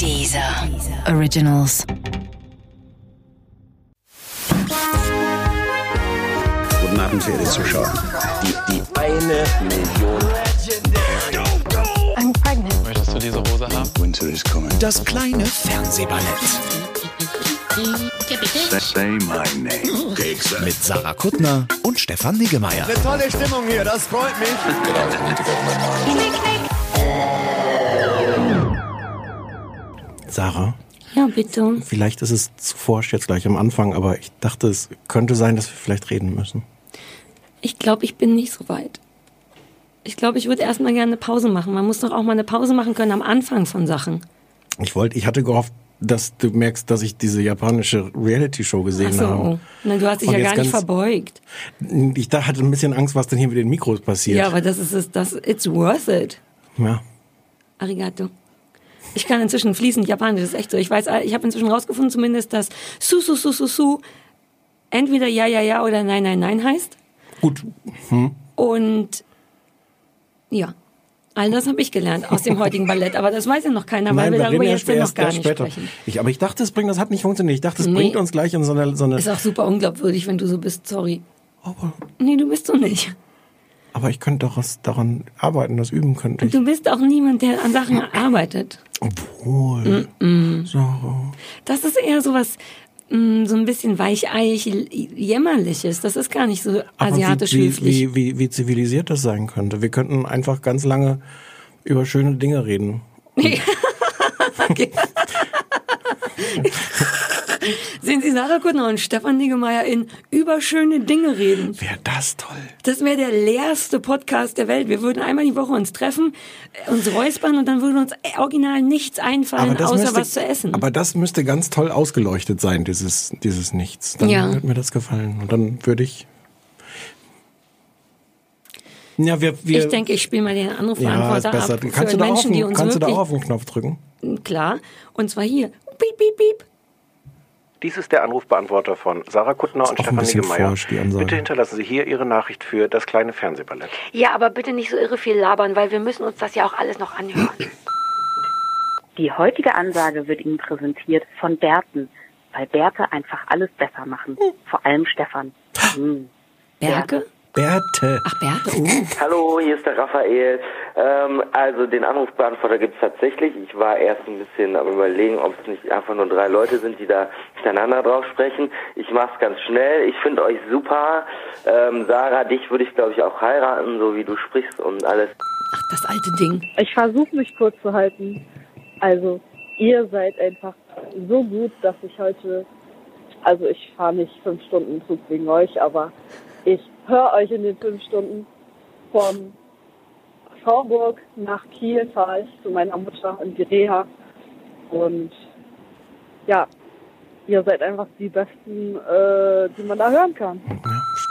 Dieser Originals. Guten Abend, verehrte Zuschauer. Die, die eine Million. I'm pregnant. Möchtest du diese Hose haben? Winter is coming. Das kleine Fernsehballett Say my name. mit Sarah Kuttner und Stefan Niggemeier. Tolle Stimmung hier, das freut mich. Sarah, Ja, bitte. vielleicht ist es zu forsch jetzt gleich am Anfang, aber ich dachte, es könnte sein, dass wir vielleicht reden müssen. Ich glaube, ich bin nicht so weit. Ich glaube, ich würde erstmal gerne eine Pause machen. Man muss doch auch mal eine Pause machen können am Anfang von Sachen. Ich wollte, ich hatte gehofft, dass du merkst, dass ich diese japanische Reality-Show gesehen Ach so. habe. Na, du hast dich Und ja gar nicht verbeugt. Ich da hatte ein bisschen Angst, was denn hier mit den Mikros passiert. Ja, aber das ist es, das, it's worth it. ja. Arigato. Ich kann inzwischen fließend Japanisch, das ist echt so. Ich weiß, ich habe inzwischen rausgefunden zumindest, dass su su su su su entweder ja ja ja oder nein nein nein heißt. Gut. Und ja, all das habe ich gelernt aus dem heutigen Ballett. Aber das weiß ja noch keiner, weil wir wir darüber jetzt ja noch gar nicht später. sprechen. Ich, aber ich dachte, es bringt, das hat nicht funktioniert. Ich dachte, es Nee. bringt uns gleich in so eine, so eine Ist auch super unglaubwürdig, wenn du so bist. Sorry. aber, Nee, du bist so nicht. aber ich könnte doch was daran arbeiten, das üben könnte ich. Du bist auch niemand, der an Sachen arbeitet. Obwohl. Sarah. Das ist eher sowas, mh, so ein bisschen weicheich, jämmerliches. Das ist gar nicht so Aber asiatisch wie, höflich. wie, wie, wie, wie zivilisiert das sein könnte. Wir könnten einfach ganz lange über schöne Dinge reden. Sehen Sie Sarah Kuttner und Stefan Niggemeier in über schöne Dinge reden. Wäre das toll. Das wäre der leerste Podcast der Welt. Wir würden einmal die Woche uns treffen, äh, uns räuspern und dann würde uns original nichts einfallen, außer müsste, was zu essen. aber das müsste ganz toll ausgeleuchtet sein, dieses, dieses Nichts. Dann Ja. würde mir das gefallen. Und dann würde ich. Ja, wir, wir, ich denke, ich spiele mal den ja, ist Anrufbeantworter besser. ab Kannst, du da, auf, Menschen, uns kannst du da auf den Knopf drücken? klar. Und zwar hier. Piep, piep, piep. Dies ist der Anrufbeantworter von Sarah Kuttner und Stefan Niggemeier. Bitte hinterlassen Sie hier Ihre Nachricht für das kleine Fernsehballett. Ja, aber bitte nicht so irre viel labern, weil wir müssen uns das ja auch alles noch anhören. Die heutige Ansage wird Ihnen präsentiert von Berten, weil Bärte einfach alles besser machen. Vor allem Stefan. Hm. Berge? Berthe. Ach, Berge, oh. Hallo, hier ist der Raphael. Ähm, also den Anrufbeantworter gibt's tatsächlich. Ich war erst ein bisschen am überlegen, ob es nicht einfach nur drei Leute sind, die da miteinander drauf sprechen. Ich mach's ganz schnell. Ich finde euch super. Ähm, Sarah, dich würde ich glaube ich auch heiraten, so wie du sprichst und alles. Ach, das alte Ding. Ich versuche mich kurz zu halten. Also, ihr seid einfach so gut, dass ich heute, also ich fahre nicht fünf Stunden Zug wegen euch, aber ich höre euch in den fünf Stunden von Schauburg nach Kiel fahre ich zu meiner Mutter in die. Und ja, ihr seid einfach die besten, äh, die man da hören kann.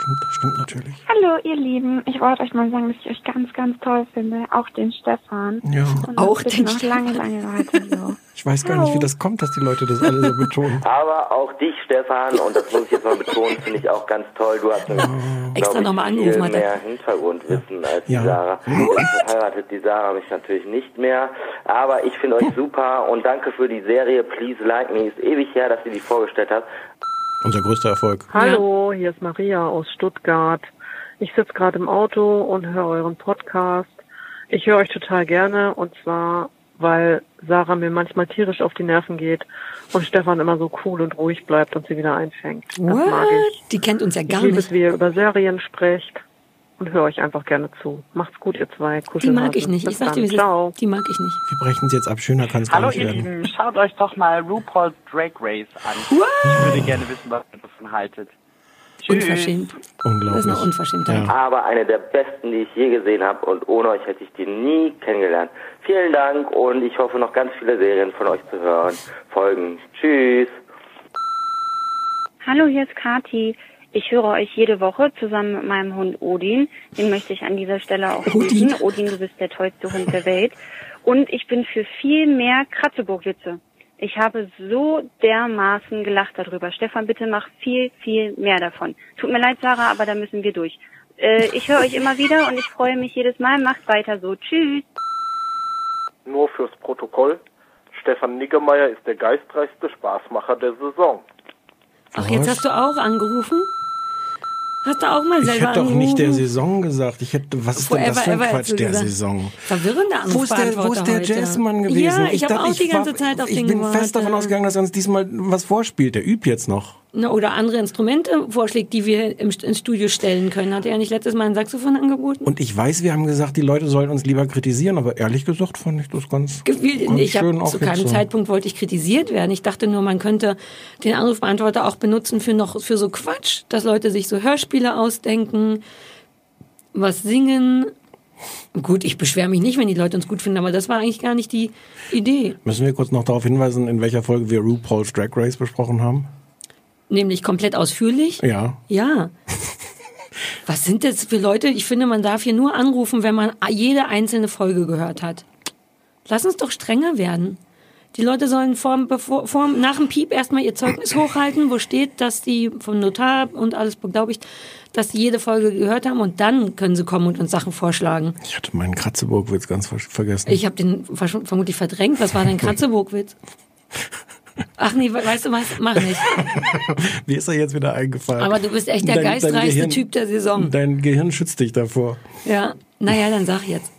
Stimmt, stimmt natürlich. Hallo, ihr Lieben. Ich wollte euch mal sagen, dass ich euch ganz, ganz toll finde. Auch den Stefan. Ja. Und Auch das den noch Stefan. lange, lange weiter so. Ich weiß gar nicht, wie das kommt, dass die Leute das alle so betonen. Aber auch dich, Stefan, und das muss ich jetzt mal betonen, finde ich auch ganz toll. Du hast nämlich, Extra nochmal viel angerufen er. mehr Hintergrundwissen als Ja. die Sarah. Jetzt heiratet die Sarah mich natürlich nicht mehr. Aber ich finde euch super und danke für die Serie Please Like Me. Ist ewig her, dass ihr die vorgestellt habt. Unser größter Erfolg. Hallo, hier ist Maria aus Stuttgart. Ich sitze gerade im Auto und höre euren Podcast. Ich höre euch total gerne und zwar, weil Sarah mir manchmal tierisch auf die Nerven geht und Stefan immer so cool und ruhig bleibt und sie wieder einfängt. Das mag ich. What? Die kennt uns ja Ich gar liebe nicht. wie ihr über Serien sprecht und höre euch einfach gerne zu. Macht's gut, ihr zwei. Die mag ich nicht. Bis Ich sag dir, Ciao. ist. Die mag ich nicht. Wir brechen sie jetzt ab. Schöner kann es gar Hallo nicht ihr werden. Lieben, schaut euch doch mal RuPaul's Drag Race an. Ich würde gerne wissen, was ihr davon haltet. Tschüss. Unverschämt. Das Unglaublich. ist eine Unverschämtheit. Ja. Aber eine der besten, die ich je gesehen habe und ohne euch hätte ich die nie kennengelernt. Vielen Dank und ich hoffe noch ganz viele Serien von euch zu hören. Folgen. Tschüss. Hallo, hier ist Kati. Ich höre euch jede Woche zusammen mit meinem Hund Odin. Den möchte ich an dieser Stelle auch grüßen. Odin, du bist der tollste Hund der Welt. Und ich bin für viel mehr Kratzeburg-Witze. Ich habe so dermaßen gelacht darüber. Stefan, bitte mach viel, viel mehr davon. Tut mir leid, Sarah, aber da müssen wir durch. Äh, ich höre euch immer wieder und ich freue mich jedes Mal. Macht weiter so. Tschüss. Nur fürs Protokoll. Stefan Niggemeier ist der geistreichste Spaßmacher der Saison. Ach, jetzt hast du auch angerufen? Hast du auch mal Ich selber hätte doch nicht der Saison gesagt. Ich hätte, was ist denn das für ein Quatsch, der gesagt. Saison? Verwirrender Wo ist der, wo ist der. Jazzmann gewesen? Ja, ich, habe dachte, auch die ganze Zeit auf Ich den bin gewartet. fest davon ausgegangen, dass er uns diesmal was vorspielt. Der übt jetzt noch. Na, oder andere Instrumente vorschlägt, die wir im, ins Studio stellen können. Hat er ja nicht letztes Mal ein Saxophon angeboten? Und ich weiß, wir haben gesagt, die Leute sollen uns lieber kritisieren, aber ehrlich gesagt fand ich das ganz, Gefühl, ganz ich schön zu keinem so. Zeitpunkt wollte ich kritisiert werden. Ich dachte nur, man könnte den Anrufbeantworter auch benutzen für noch für so Quatsch, dass Leute sich so Hörspiele ausdenken, was singen. Gut, ich beschwere mich nicht, wenn die Leute uns gut finden, aber das war eigentlich gar nicht die Idee. Müssen wir kurz noch darauf hinweisen, in welcher Folge wir RuPaul's Drag Race besprochen haben? Nämlich komplett ausführlich. Ja. Ja. Was sind das für Leute? Ich finde, man darf hier nur anrufen, wenn man jede einzelne Folge gehört hat. Lass uns doch strenger werden. Die Leute sollen vor, bevor, vor, nach dem Piep erstmal ihr Zeugnis hochhalten, wo steht, dass die vom Notar und alles beglaubigt, dass sie jede Folge gehört haben und dann können sie kommen und uns Sachen vorschlagen. Ich hatte meinen Kratzeburg-Witz ganz ver- vergessen. Ich habe den vermutlich verdrängt. Was war dein Kratzeburg-Witz? Ach nee, we- weißt du was? Mach nicht. Mir ist er jetzt wieder eingefallen. Aber du bist echt der geistreichste Gehirn- Typ der Saison. Dein Gehirn schützt dich davor. Ja, naja, dann sag jetzt.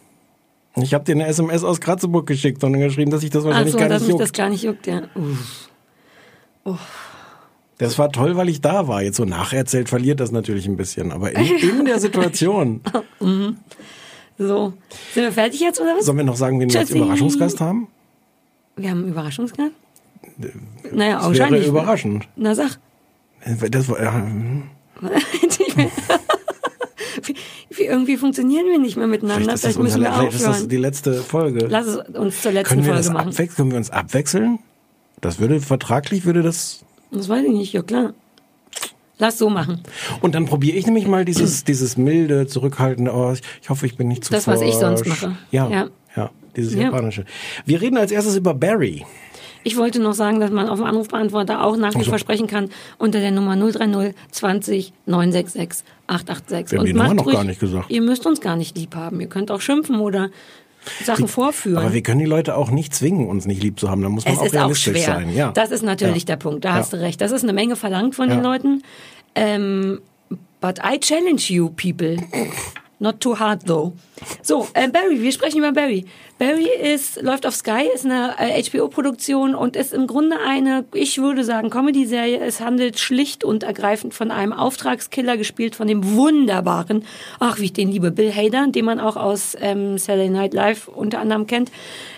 Ich habe dir eine SMS aus Kratzeburg geschickt und dann geschrieben, dass ich das wahrscheinlich so, gar dass nicht mich juckt. das gar nicht juckt, ja. Uff. Das war toll, weil ich da war. Jetzt so nacherzählt verliert das natürlich ein bisschen. Aber in, in der Situation. Mhm. So, sind wir fertig jetzt oder was? Sollen wir noch sagen, wen wir als. Überraschungsgast haben? Wir haben einen Überraschungsgast? Naja, Das wäre wahrscheinlich. überraschend. Na sag. Das war, ja, wie, wie irgendwie funktionieren wir nicht mehr miteinander. vielleicht Vielleicht müssen wir vielleicht ist das aufhören. die letzte Folge. Lass es uns zur letzten können wir Folge das machen. Können wir uns abwechseln? Das würde vertraglich würde das. Das weiß ich nicht, ja klar. Lass so machen. Und dann probiere ich nämlich mal dieses dieses milde, zurückhaltende. Oh, ich, hoffe, ich bin nicht zu Das, was ich sonst forsch. mache. Ja, ja, Ja. dieses Ja. japanische. Wir reden als erstes über Barry. Ich wollte noch sagen, dass man auf dem Anrufbeantworter auch nach wie vor sprechen kann unter der Nummer 030 20 966 886. Wir haben die Nummer noch gar nicht gesagt. Ihr müsst uns gar nicht lieb haben. Ihr könnt auch schimpfen oder Sachen vorführen. Aber wir können die Leute auch nicht zwingen, uns nicht lieb zu haben. Da muss man es auch ist auch realistisch schwer. sein. Ja. Das ist natürlich Ja. der Punkt. Da Ja. hast du recht. Das ist eine Menge verlangt von Ja. den Leuten. Ähm, but I challenge you, people. Not too hard though. So, äh, Barry, wir sprechen über Barry. Barry ist, läuft auf Sky, ist eine äh, HBO-Produktion und ist im Grunde eine, ich würde sagen, Comedy-Serie. Es handelt schlicht und ergreifend von einem Auftragskiller, gespielt von dem wunderbaren, ach, wie ich den liebe, Bill Hader, den man auch aus ähm, Saturday Night Live unter anderem kennt.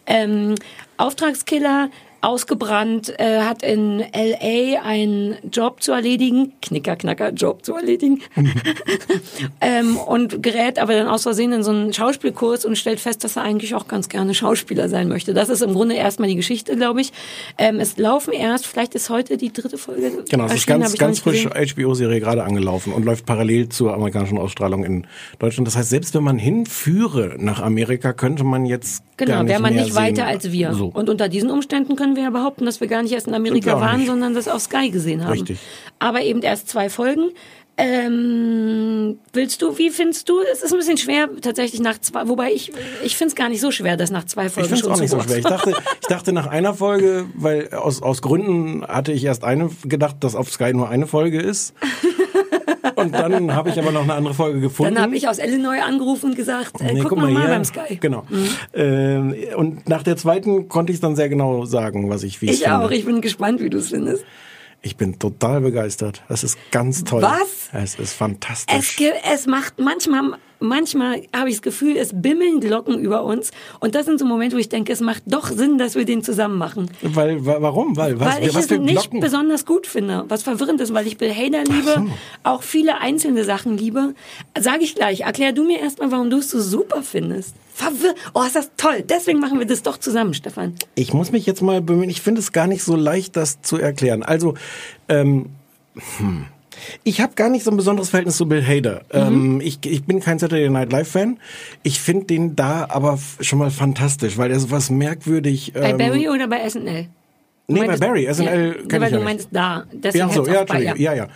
Ähm, Auftragskiller, ausgebrannt, äh, hat in LA einen Job zu erledigen, Knicker, Knacker, Job zu erledigen, ähm, und gerät aber dann aus Versehen in so einen Schauspielkurs und stellt fest, dass er eigentlich auch ganz gerne Schauspieler sein möchte. Das ist im Grunde erstmal die Geschichte, glaube ich. Ähm, es laufen erst, vielleicht ist heute die dritte Folge. Genau, es ist ganz, ganz frisch. HBO-Serie gerade angelaufen und läuft parallel zur amerikanischen Ausstrahlung in Deutschland. Das heißt, selbst wenn man hinführe nach Amerika, könnte man jetzt gar Genau, nicht wäre man nicht weiter sehen. als wir. So. Und unter diesen Umständen können wir ja behaupten, dass wir gar nicht erst in Amerika waren, sondern das auf Sky gesehen haben. Richtig. Aber eben erst zwei Folgen. Ähm, willst du, wie findest du? Es ist ein bisschen schwer, tatsächlich nach zwei, wobei ich, ich finde es gar nicht so schwer, das nach zwei Ich Folgen finde es auch nicht so schwer. Ich dachte, ich dachte nach einer Folge, weil aus, aus Gründen hatte ich erst eine gedacht, dass auf Sky nur eine Folge ist. Und dann habe ich aber noch eine andere Folge gefunden. Dann habe ich aus Illinois angerufen und gesagt, äh, Nee, guck, mal, mal beim Sky. Genau. Ähm, und nach der zweiten konnte ich dann sehr genau sagen, was ich wie Ich finde. auch, ich bin gespannt, wie du es findest. Ich bin total begeistert. Das ist ganz toll. Was? Es ist fantastisch. Es, es macht manchmal, manchmal habe ich das Gefühl, es bimmeln Glocken über uns. Und das sind so Momente, wo ich denke, es macht doch Sinn, dass wir den zusammen machen. Weil, wa- warum? Weil, was, weil ich was es nicht Glocken? besonders gut finde. Was verwirrend ist, weil ich Bill Hader liebe, auch viele einzelne Sachen liebe. Sage ich gleich. Erklär du mir erstmal, warum du es so super findest. Verwirr oh, ist das toll. Deswegen machen wir das doch zusammen, Stefan. Ich muss mich jetzt mal bemühen. Ich finde es gar nicht so leicht, das zu erklären. Also, ähm, hm. Ich habe gar nicht so ein besonderes Verhältnis zu Bill Hader. Mhm. Ähm, ich, ich bin kein Saturday Night Live Fan. Ich finde den da aber schon mal fantastisch, weil er so was merkwürdig. Bei ähm, Barry oder bei SNL? Du Nee, bei Barry. SNL ja, kenn ich weil ja du nicht. meintest da. Deswegen ja, so, ja, bei, Entschuldigung. Ja, ja.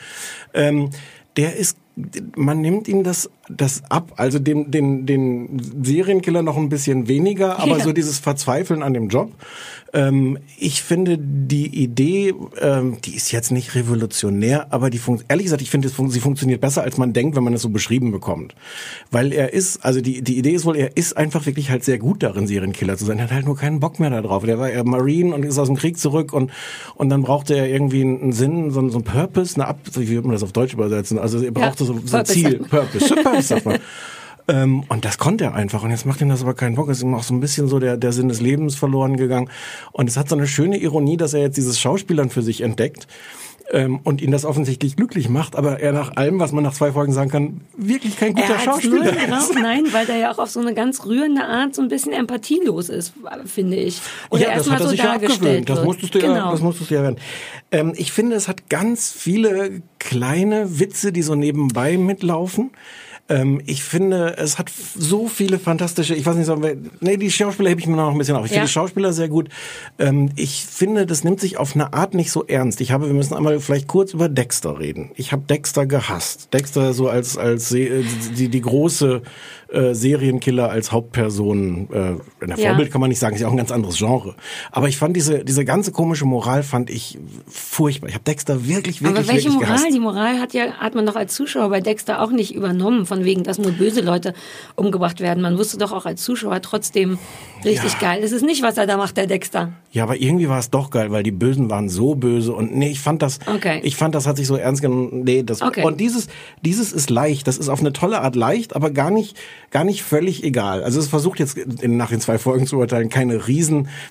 Ähm, der ist man nimmt ihm das, das ab. Also dem, den, den Serienkiller noch ein bisschen weniger, aber Ja. so dieses Verzweifeln an dem Job. Ähm, ich finde die Idee, ähm, die ist jetzt nicht revolutionär, aber die funkt, ehrlich gesagt, ich finde, fun- sie funktioniert besser, als man denkt, wenn man es so beschrieben bekommt. Weil er ist, also die, die Idee ist wohl, er ist einfach wirklich halt sehr gut darin, Serienkiller zu sein. Er hat halt nur keinen Bock mehr darauf. Der war ja Marine und ist aus dem Krieg zurück und, und dann brauchte er irgendwie einen Sinn, so, einen- so ein Purpose, eine Ab, wie würde man das auf Deutsch übersetzen? Also er brauchte so, so ein. Ziel, Purpose, Purpose sagt man. Ähm, und das konnte er einfach. Und jetzt macht ihm das aber keinen Bock. Es ist ihm auch so ein bisschen so der, der Sinn des Lebens verloren gegangen. Und es hat so eine schöne Ironie, dass er jetzt dieses Schauspielern für sich entdeckt. Ähm, und ihn das offensichtlich glücklich macht, aber er nach allem, was man nach zwei Folgen sagen kann, wirklich kein guter er null Schauspieler drauf, ist. nein, weil der ja auch auf so eine ganz rührende Art so ein bisschen empathielos ist, finde ich. Oder ja, das erstmal hat er so sich ja dargestellt abgewöhnt. Das musstest du ja, genau. das musstest du ja werden. Ähm, ich finde, es hat ganz viele kleine Witze, die so nebenbei mitlaufen. Ähm, ich finde, es hat so viele fantastische, ich weiß nicht, sollen wir, nee, die Schauspieler hebe ich mir noch ein bisschen auf. Ich Ja. finde die Schauspieler sehr gut. Ähm, ich finde, das nimmt sich auf eine Art nicht so ernst. Ich habe, wir müssen einmal vielleicht kurz über Dexter reden. Ich habe Dexter gehasst. Dexter so als, als äh, die, die große äh, Serienkiller als Hauptperson, äh, in der Ja. Vorbild kann man nicht sagen, ist ja auch ein ganz anderes Genre. Aber ich fand diese, diese ganze komische Moral fand ich furchtbar. Ich habe Dexter wirklich, wirklich, Aber welche wirklich Moral? gehasst. Die Moral hat ja hat man doch als Zuschauer bei Dexter auch nicht übernommen, von wegen, dass nur böse Leute umgebracht werden. Man wusste doch auch als Zuschauer trotzdem richtig geil. Es ist nicht, was er da macht, der Dexter. Ja, aber irgendwie war es doch geil, weil die Bösen waren so böse und nee, ich fand das, Okay. ich fand das hat sich so ernst genommen. Nee, das Okay. und dieses, dieses ist leicht. Das ist auf eine tolle Art leicht, aber gar nicht, gar nicht völlig egal. Also es versucht jetzt in, nach den zwei Folgen zu urteilen, keine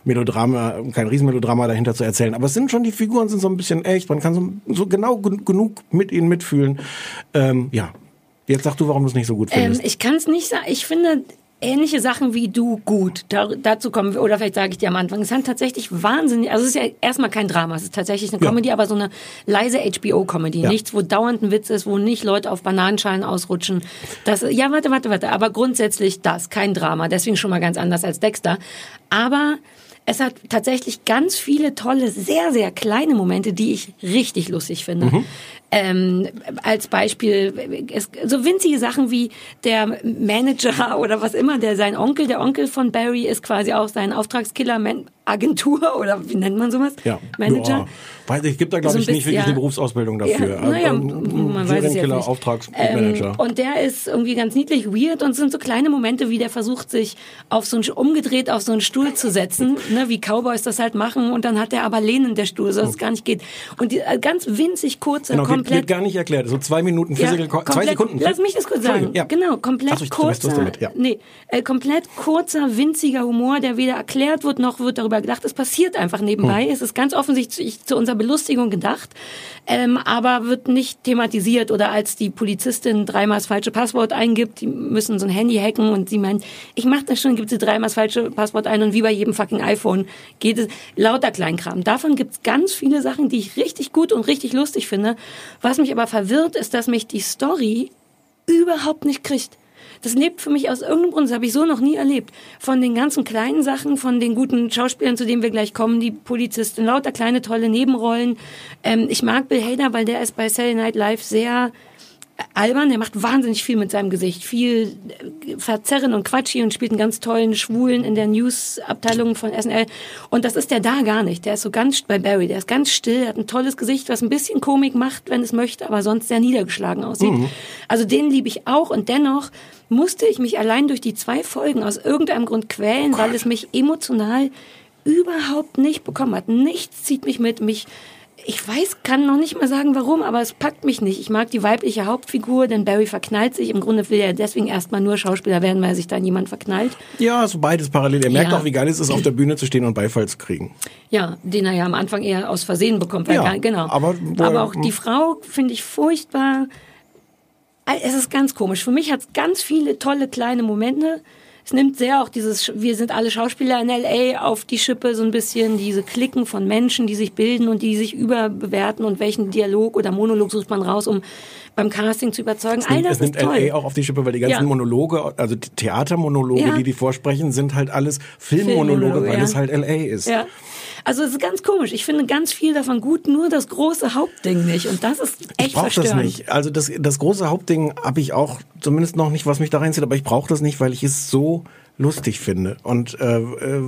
Riesenmelodrama, kein Riesenmelodrama dahinter zu erzählen. Aber es sind schon die Figuren sind so ein bisschen echt. Man kann so, so genau gen- genug mit ihnen mitfühlen. Ähm, ja. Jetzt sag du, warum du es nicht so gut Ähm, findest. ich kann es nicht sagen. Ich finde ähnliche Sachen wie du gut. Da, dazu kommen wir, oder vielleicht sage ich dir am Anfang. Es hat tatsächlich wahnsinnig, also es ist ja erstmal kein Drama, es ist tatsächlich eine Ja. Comedy, aber so eine leise HBO-Comedy. Ja. Nichts, wo dauernd ein Witz ist, wo nicht Leute auf Bananenschalen ausrutschen. Das, ja, warte, warte, warte. Aber grundsätzlich das, kein Drama. Deswegen schon mal ganz anders als Dexter. Aber es hat tatsächlich ganz viele tolle, sehr, sehr kleine Momente, die ich richtig lustig finde. Mhm. Ähm, als Beispiel, es, so winzige Sachen wie der Manager oder was immer, der sein Onkel, der Onkel von Barry ist quasi auch sein Auftragskiller, Man Agentur oder wie nennt man sowas? ja. Manager. Ja. Ich, gibt da glaube So ich nicht wirklich ja. eine Berufsausbildung dafür. Ja, naja, Ähm, man weiß es jetzt nicht. Auftragsmanager. Ähm, und der ist irgendwie ganz niedlich, weird und es sind so kleine Momente, wie der versucht, sich auf so ein, umgedreht auf so einen Stuhl zu setzen, ne, wie Cowboys das halt machen und dann hat er aber Lehnen der Stuhl, so dass es gar nicht geht. Und die, äh, ganz winzig kurze, Genau, komplett wird gar nicht erklärt. So zwei Minuten Physical, zwei komplett- Sekunden. Lass mich das kurz sagen. Ja. Genau, komplett so, kurzer, damit, ja. nee, äh, komplett kurzer, winziger Humor, der weder erklärt wird, noch wird darüber gedacht. Es passiert einfach nebenbei. Hm. Es ist ganz offensichtlich zu unserer Belustigung gedacht, ähm, aber wird nicht thematisiert oder als die Polizistin dreimal das falsche Passwort eingibt, die müssen so ein Handy hacken und sie meint, ich mach das schon, gibt sie dreimal das falsche Passwort ein und wie bei jedem fucking iPhone geht es lauter Kleinkram. Davon gibt's ganz viele Sachen, die ich richtig gut und richtig lustig finde. Was mich aber verwirrt, ist, dass mich die Story überhaupt nicht kriegt. Das lebt für mich aus irgendeinem Grund, das habe ich so noch nie erlebt. Von den ganzen kleinen Sachen, von den guten Schauspielern, zu denen wir gleich kommen, die Polizistin, lauter kleine tolle Nebenrollen. Ähm, ich mag Bill Hader, weil der ist bei Saturday Night Live sehr albern, der macht wahnsinnig viel mit seinem Gesicht, viel äh, verzerren und quatschi und spielt einen ganz tollen Schwulen in der News-Abteilung von SNL. Und das ist der da gar nicht. Der ist so ganz, bei Barry, der ist ganz still, hat ein tolles Gesicht, was ein bisschen Komik macht, wenn es möchte, aber sonst sehr niedergeschlagen aussieht. Mhm. Also den liebe ich auch und dennoch musste ich mich allein durch die zwei Folgen aus irgendeinem Grund quälen, weil es mich emotional überhaupt nicht bekommen hat. Nichts zieht mich mit, mich ich weiß, kann noch nicht mal sagen, warum, aber es packt mich nicht. Ich mag die weibliche Hauptfigur, denn Barry verknallt sich. Im Grunde will er deswegen erstmal nur Schauspieler werden, weil er sich da jemand verknallt. Ja, so beides parallel. Er merkt Ja. auch, wie geil es ist, auf der Bühne zu stehen und Beifall zu kriegen. Ja, den er ja am Anfang eher aus Versehen bekommt. Ja, gar, genau. aber aber auch die Frau finde ich furchtbar. Es ist ganz komisch. Für mich hat es ganz viele tolle kleine Momente. Es nimmt sehr auch dieses, wir sind alle Schauspieler in L.A. auf die Schippe so ein bisschen, diese Klicken von Menschen, die sich bilden und die sich überbewerten und welchen Dialog oder Monolog sucht man raus, um beim Casting zu überzeugen. Es All nimmt, das es nimmt toll. LA auch auf die Schippe, weil die ganzen Ja. Monologe, also die Theatermonologe, Ja. die die vorsprechen, sind halt alles Filmmonologe, Filmmonologe, weil ja. es halt LA ist. Ja. Also es ist ganz komisch. Ich finde ganz viel davon gut, nur das große Hauptding nicht. Und das ist echt Ich brauche das nicht. Also das, das große Hauptding habe ich auch zumindest noch nicht, was mich da reinzieht, aber ich brauche das nicht, weil ich es so lustig finde und äh, äh,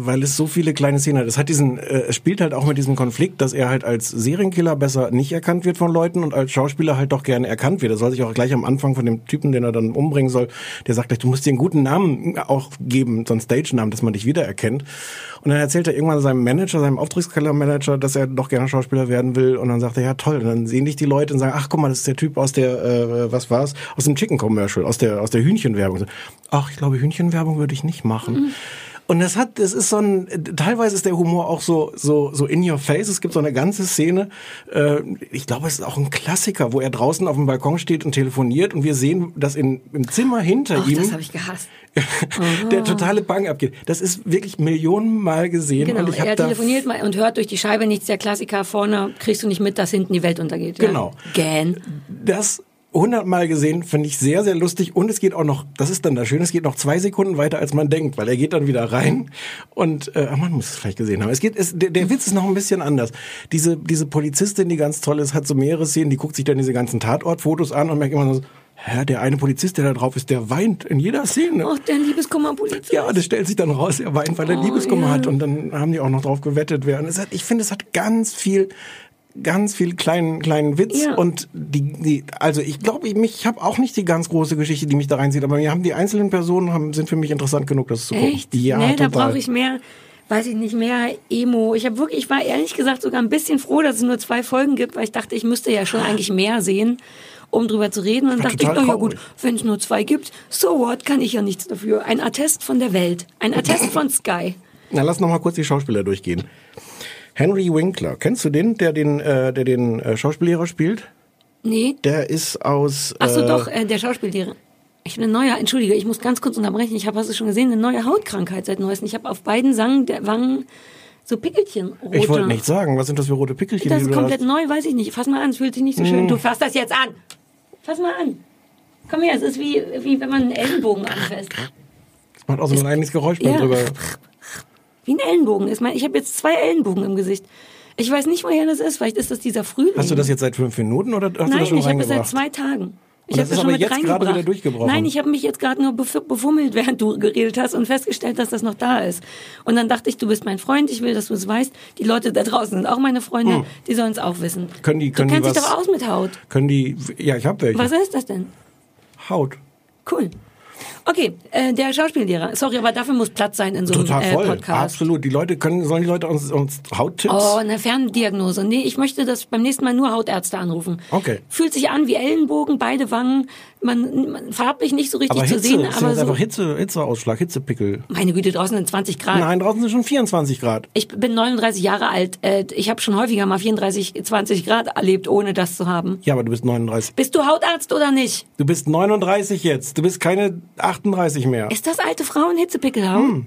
weil es so viele kleine Szenen hat. Es hat diesen, äh, es spielt halt auch mit diesem Konflikt, dass er halt als Serienkiller besser nicht erkannt wird von Leuten und als Schauspieler halt doch gerne erkannt wird. Das soll sich auch gleich am Anfang von dem Typen, den er dann umbringen soll, der sagt gleich, du musst dir einen guten Namen auch geben, so einen Stage-Namen, dass man dich wiedererkennt. Und dann erzählt er irgendwann seinem Manager, seinem Auftragskiller-Manager, dass er doch gerne Schauspieler werden will. Und dann sagt er, ja toll. Und dann sehen dich die Leute und sagen, ach guck mal, das ist der Typ aus der, äh, was war's, aus dem Chicken Commercial, aus der, aus der Hühnchenwerbung. Ach, ich glaube, Hühnchenwerbung würde ich nicht machen. Und das hat, das ist so ein, teilweise ist der Humor auch so, so, so in your face. Es gibt so eine ganze Szene, äh, ich glaube, es ist auch ein Klassiker, wo er draußen auf dem Balkon steht und telefoniert und wir sehen, dass in, im Zimmer hinter Ach, ihm das habe ich gehasst. der totale Bang abgeht. Das ist wirklich Millionenmal gesehen Genau, und ich er telefoniert mal und hört durch die Scheibe nichts. Der Klassiker vorne kriegst du nicht mit, dass hinten die Welt untergeht. Genau. Ja. Gähn. das hundertmal gesehen, finde ich sehr, sehr lustig. Und es geht auch noch, das ist dann das Schöne, es geht noch zwei Sekunden weiter, als man denkt, weil er geht dann wieder rein und äh, man muss es vielleicht gesehen haben. Es geht, es, der, der Witz ist noch ein bisschen anders. Diese, diese Polizistin, die ganz toll ist, hat so mehrere Szenen, die guckt sich dann diese ganzen Tatortfotos an und merkt immer so, Hä, der eine Polizist, der da drauf ist, der weint in jeder Szene. Ach, der Liebeskummer-Polizist. Ja, das stellt sich dann raus, er weint, weil er Oh, Liebeskummer ja. hat. Und dann haben die auch noch drauf gewettet, wer. Und hat, ich finde, es hat ganz viel, ganz viel kleinen, kleinen Witz. Ja. Und die, die, also ich glaube, ich, mich- ich habe auch nicht die ganz große Geschichte, die mich da reinzieht. Aber mir haben die einzelnen Personen haben, sind für mich interessant genug, das zu gucken. Echt? Ja, nee, da brauche ich mehr, weiß ich nicht, mehr Emo. Ich habe wirklich, ich war ehrlich gesagt sogar ein bisschen froh, dass es nur zwei Folgen gibt, weil ich dachte, ich müsste ja schon eigentlich mehr sehen, um drüber zu reden. Und dann dachte ich, total na ja gut, wenn es nur zwei gibt, so what, kann ich ja nichts dafür. Ein Attest von der Welt. Ein Attest von Sky. Na, lass noch mal kurz die Schauspieler durchgehen. Henry Winkler, kennst du den, der den, äh, der den äh, Schauspiellehrer spielt? Nee. Der ist aus. Ach so, äh, doch, äh, der Schauspiellehrer. Ich habe eine neue, entschuldige, ich muss ganz kurz unterbrechen. Ich habe, hast du schon gesehen, eine neue Hautkrankheit seit neuestem. Ich habe auf beiden Sangen der Wangen so Pickelchen rote. Ich wollte nicht sagen, was sind das für rote Pickelchen, Das ist komplett hast? neu, weiß ich nicht. Fass mal an, es fühlt sich nicht so schön. Mm. Du fasst das jetzt an. Fass mal an. Komm her, es ist wie, wie wenn man einen Ellenbogen anfasst. Das macht auch so ein kleines Geräusch beim Ja. drüber. Wie ein Ellenbogen. ist. Ich habe jetzt zwei Ellenbogen im Gesicht. Ich weiß nicht, woher das ist. Vielleicht ist das dieser Frühling. Hast du das jetzt seit fünf Minuten oder hast du Nein, das schon ich habe es seit zwei Tagen. Ich habe das ist schon aber mit jetzt gerade wieder durchgebrochen. Nein, ich habe mich jetzt gerade nur bef- befummelt, während du geredet hast und festgestellt, dass das noch da ist. Und dann dachte ich, du bist mein Freund, ich will, dass du es weißt. Die Leute da draußen sind auch meine Freunde, Hm. die sollen es auch wissen. Können die, Du können die kennst was, dich doch aus mit Haut. Können die, ja, ich habe welche. Was ist das denn? Haut. Cool. Okay, äh, der Schauspiellehrer. Sorry, aber dafür muss Platz sein in so einem Total äh, voll. Podcast. Absolut. Die Leute können, sollen die Leute uns, uns Hauttipps? Oh, eine Ferndiagnose. Nee, ich möchte das beim nächsten Mal nur Hautärzte anrufen. Okay. Fühlt sich an wie Ellenbogen, beide Wangen. Man, man farblich nicht so richtig aber zu Hitze, sehen, ist aber jetzt so. einfach Hitze, Hitzeausschlag, Hitzepickel. Meine Güte, draußen sind 20 Grad. Nein, draußen sind schon 24 Grad. Ich bin 39 Jahre alt. Äh, Ich habe schon häufiger mal 34, 20 Grad erlebt, ohne das zu haben. Ja, aber du bist 39. Bist du Hautarzt oder nicht? Du bist 39 jetzt. Du bist keine 38 mehr. Ist das alte Frauen Hitzepickel haben? Hm.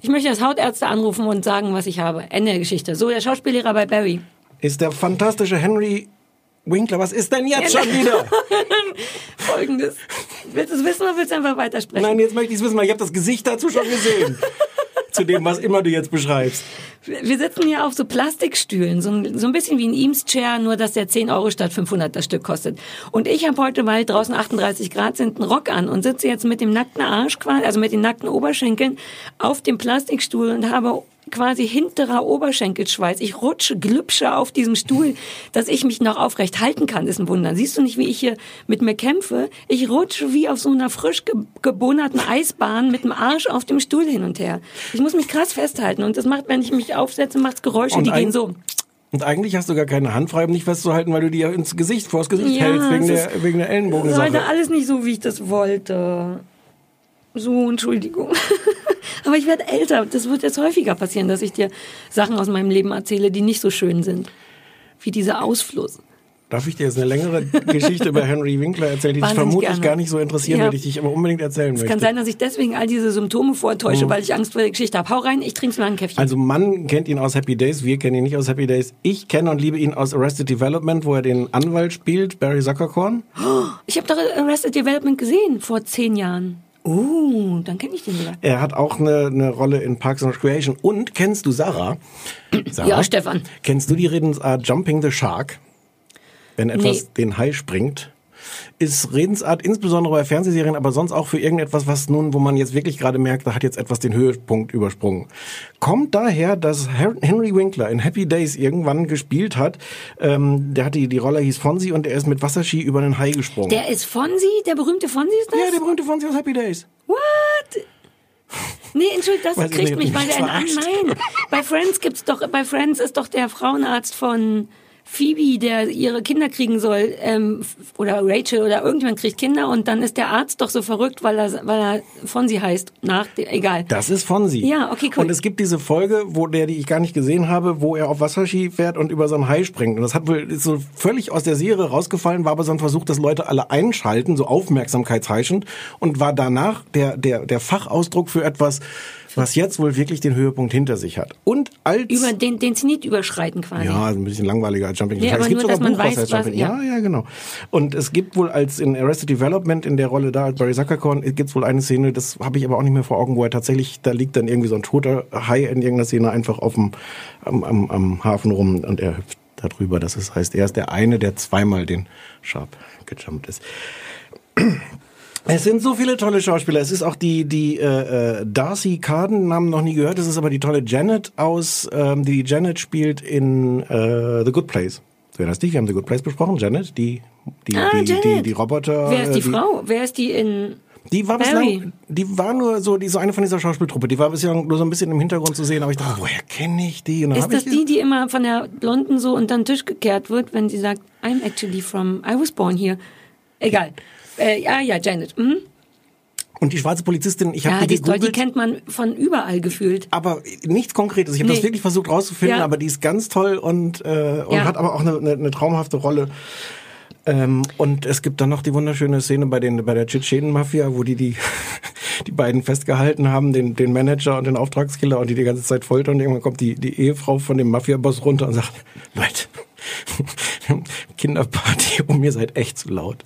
Ich möchte das Hautärzte anrufen und sagen, was ich habe. Ende der Geschichte. So, der Schauspiellehrer bei Barry. Ist der fantastische Henry Winkler. Was ist denn jetzt schon wieder? Folgendes. Willst du es wissen oder willst du einfach weitersprechen? Nein, jetzt möchte ich es wissen, weil ich habe das Gesicht dazu schon gesehen. Zu dem, was immer du jetzt beschreibst. Wir sitzen hier auf so Plastikstühlen, so ein, so ein bisschen wie ein Eames-Chair, nur dass der 10 Euro statt 500 das Stück kostet. Und ich habe heute, weil draußen 38 Grad sind, einen Rock an und sitze jetzt mit dem nackten Arsch, also mit den nackten Oberschenkeln auf dem Plastikstuhl und habe quasi hinterer Oberschenkelschweiß. Ich rutsche, glübsche auf diesem Stuhl, dass ich mich noch aufrecht halten kann, ist ein Wunder. Siehst du nicht, wie ich hier mit mir kämpfe? Ich rutsche wie auf so einer frisch ge gebohnerten Eisbahn mit dem Arsch auf dem Stuhl hin und her. Ich muss mich krass festhalten und das macht, wenn ich mich aufsetze, macht's Geräusche, Und die gehen so. Und eigentlich hast du gar keine Hand frei, um dich festzuhalten, weil du die ja ins Gesicht, vors Gesicht Ja, hältst, wegen der, wegen der Das war heute alles nicht so, wie ich das wollte. So, Entschuldigung. Aber ich werde älter. Das wird jetzt häufiger passieren, dass ich dir Sachen aus meinem Leben erzähle, die nicht so schön sind. Wie dieser Ausfluss. Darf ich dir jetzt eine längere Geschichte über Henry Winkler erzählen, die dich vermutlich gerne. gar nicht so interessieren Ja. wird, die ich dich aber unbedingt erzählen Es möchte. kann sein, dass ich deswegen all diese Symptome vortäusche, Mhm. weil ich Angst vor der Geschichte habe. Hau rein, ich trinke mal ein Käffchen. Also man kennt ihn aus Happy Days, wir kennen ihn nicht aus Happy Days. Ich kenne und liebe ihn aus Arrested Development, wo er den Anwalt spielt, Barry Zuckerkorn. ich habe doch Arrested Development gesehen vor zehn Jahren. Uh, dann kenne ich den sogar. Er hat auch eine, eine Rolle in Parks and Recreation. Und kennst du Sarah? Sarah? Ja, Stefan. Kennst du die Redensart Jumping the Shark? Wenn etwas Nee. den Hai springt. Ist Redensart insbesondere bei Fernsehserien, aber sonst auch für irgendetwas, was nun, wo man jetzt wirklich gerade merkt, da hat jetzt etwas den Höhepunkt übersprungen. Kommt daher, dass Henry Winkler in Happy Days irgendwann gespielt hat. Ähm, der hat die, Rolle hieß Fonzie und er ist mit Wasserski über den Hai gesprungen. Der ist Fonsi? Der berühmte Fonsi ist das? ja, der berühmte Fonzie aus Happy Days. What? Nee, Entschuldigung, das Weiß kriegt nicht, mich, weil der, mich nein, bei Friends gibt's doch, bei Friends ist doch der Frauenarzt von Phoebe, der ihre Kinder kriegen soll, ähm, oder Rachel oder irgendjemand kriegt Kinder und dann ist der Arzt doch so verrückt, weil er, weil er Fonsi heißt, nach, egal. Das ist Fonzie. Ja, okay, cool. Und es gibt diese Folge, wo der, die ich gar nicht gesehen habe, wo er auf Wasserski fährt und über so einen Hai springt. Und das hat wohl so völlig aus der Serie rausgefallen, war aber so ein Versuch, dass Leute alle einschalten, so aufmerksamkeitsheischend, und war danach der, der, der Fachausdruck für etwas, was jetzt wohl wirklich den Höhepunkt hinter sich hat. Und als... Über den, den Zenit überschreiten quasi. Ja, ein bisschen langweiliger als Jumping the Nee, aber Es gibt nur, sogar Buch, weiß, Jumping. ja. Ja, ja, genau. Und es gibt wohl als in Arrested Development in der Rolle da als Barry Zuckerkorn gibt es wohl eine Szene, das habe ich aber auch nicht mehr vor Augen, wo er tatsächlich, da liegt dann irgendwie so ein toter Hai in irgendeiner Szene einfach auf dem, am, am, am Hafen rum und er hüpft da drüber. Das heißt, er ist der eine, der zweimal den Sharp gejumpt ist. Es sind so viele tolle Schauspieler. Es ist auch die die äh, äh, Darcy Carden, Namen noch nie gehört. Es ist aber die tolle Janet aus, ähm, die Janet spielt in äh, The Good Place. Du erinnerst dich? Wir haben The Good Place besprochen. Janet, die die Ah, die, die, Janet. die Roboter. Wer ist die äh, Frau? Wer ist die in Die war Barry? bislang, die war nur so, die so eine von dieser Schauspieltruppe. Die war bislang nur so ein bisschen im Hintergrund zu sehen. Aber ich dachte, woher kenne ich die? Und dann Ist das die, die immer von der Blonden so unter den Tisch gekehrt wird, wenn sie sagt, I'm actually from, I was born here. Egal. Äh, ja, ja, Janet. Mhm. Und die schwarze Polizistin, ich habe Ja, die die toll, die gegoogelt. kennt man von überall gefühlt. aber nichts Konkretes. Ich habe Nee. das wirklich versucht rauszufinden, Ja. aber die ist ganz toll und, äh, und Ja. hat aber auch eine, eine, eine traumhafte Rolle. Ähm, und es gibt dann noch die wunderschöne Szene bei den bei der Tschetschenen-Mafia, wo die die die beiden festgehalten haben, den den Manager und den Auftragskiller und die die ganze Zeit foltern. Und irgendwann kommt die die Ehefrau von dem Mafia-Boss runter und sagt: Leute, Kinderparty, um ihr seid echt zu laut.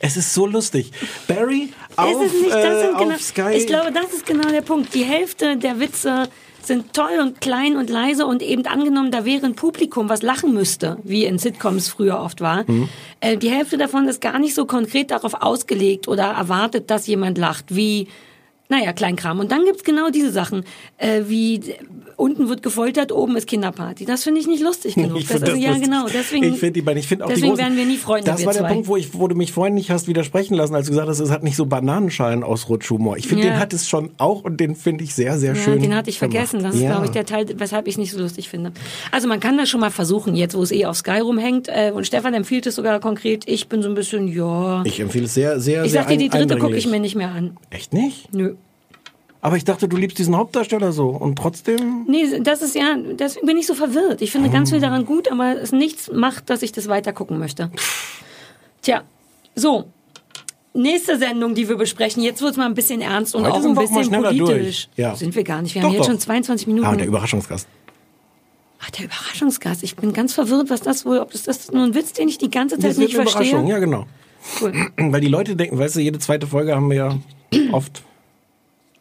Es ist so lustig. Barry auf, ist es nicht, äh, genau, auf Sky. Ich glaube, das ist genau der Punkt. Die Hälfte der Witze sind toll und klein und leise und eben angenommen, da wäre ein Publikum, was lachen müsste, wie in Sitcoms früher oft war. Mhm. Äh, die Hälfte davon ist gar nicht so konkret darauf ausgelegt oder erwartet, dass jemand lacht, wie naja, Kleinkram. Und dann gibt's genau diese Sachen, äh, wie unten wird gefoltert, oben ist Kinderparty. Das finde ich nicht lustig genug. Ich das find ist, ja, lustig. genau. Deswegen, ich finde die ich auch die deswegen großen, werden wir nie Freunde, Das war der zwei. Punkt, wo ich, wo du mich vorhin nicht hast widersprechen lassen, als du gesagt hast, es hat nicht so Bananenschalen Ausrutschhumor. Ich finde, Ja. den hat es schon auch und den finde ich sehr, sehr Ja, schön. den hatte ich vergessen. Das ist, Ja. glaube ich, der Teil, weshalb ich es nicht so lustig finde. Also man kann das schon mal versuchen, jetzt wo es eh auf Sky rumhängt. Äh, und Stefan empfiehlt es sogar konkret. Ich bin so ein bisschen, ja. Ich empfehle es sehr, sehr, Ich sehr sag dir, die dritte gucke ich mir nicht mehr an. Echt nicht? Nö. Aber ich dachte, du liebst diesen Hauptdarsteller so und trotzdem. Nee, das ist ja, deswegen bin ich so verwirrt. Ich finde ganz viel Oh. daran gut, aber es nichts macht, dass ich das weiter gucken möchte. Tja, so. Nächste Sendung, die wir besprechen. Jetzt wird es mal ein bisschen ernst und Heute auch ein bisschen schneller politisch. Ja. Sind wir gar nicht. Wir Doch, haben jetzt doch. schon 22 Minuten. Ah, und der Überraschungsgast. Ach, der Überraschungsgast. Ich bin ganz verwirrt, was das wohl, ob das, das nur ein Witz, den ich die ganze Zeit Das nicht verstehe. Überraschung, ja genau. Cool. Weil die Leute denken, weißt du, jede zweite Folge haben wir ja oft.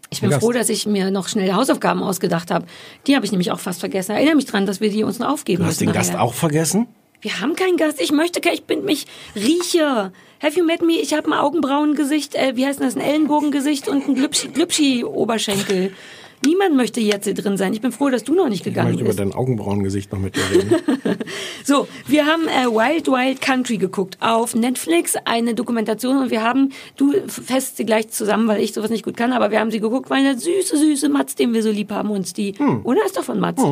Ich bin Gast. froh, dass ich mir noch schnell Hausaufgaben ausgedacht habe. Die habe ich nämlich auch fast vergessen. Erinnere mich dran, dass wir die uns noch aufgeben Du hast müssen. den Gast nachher. auch vergessen? Wir haben keinen Gast. Ich möchte, ke- ich bin mich rieche. Have you met me? Ich habe ein Augenbrauengesicht, äh, wie heißt das, ein Ellenbogengesicht und ein Glübschi- Glübschi-Oberschenkel. Niemand möchte jetzt hier drin sein. Ich bin froh, dass du noch nicht Ich gegangen möchte über bist. dein Augenbrauengesicht noch mit dir reden. So, wir haben äh, Wild Wild Country geguckt auf Netflix, eine Dokumentation und wir haben, du fest sie gleich zusammen, weil ich sowas nicht gut kann, aber wir haben sie geguckt, weil der süße, süße Mats, den wir so lieb haben, uns die, oder ist doch von Mats? Ist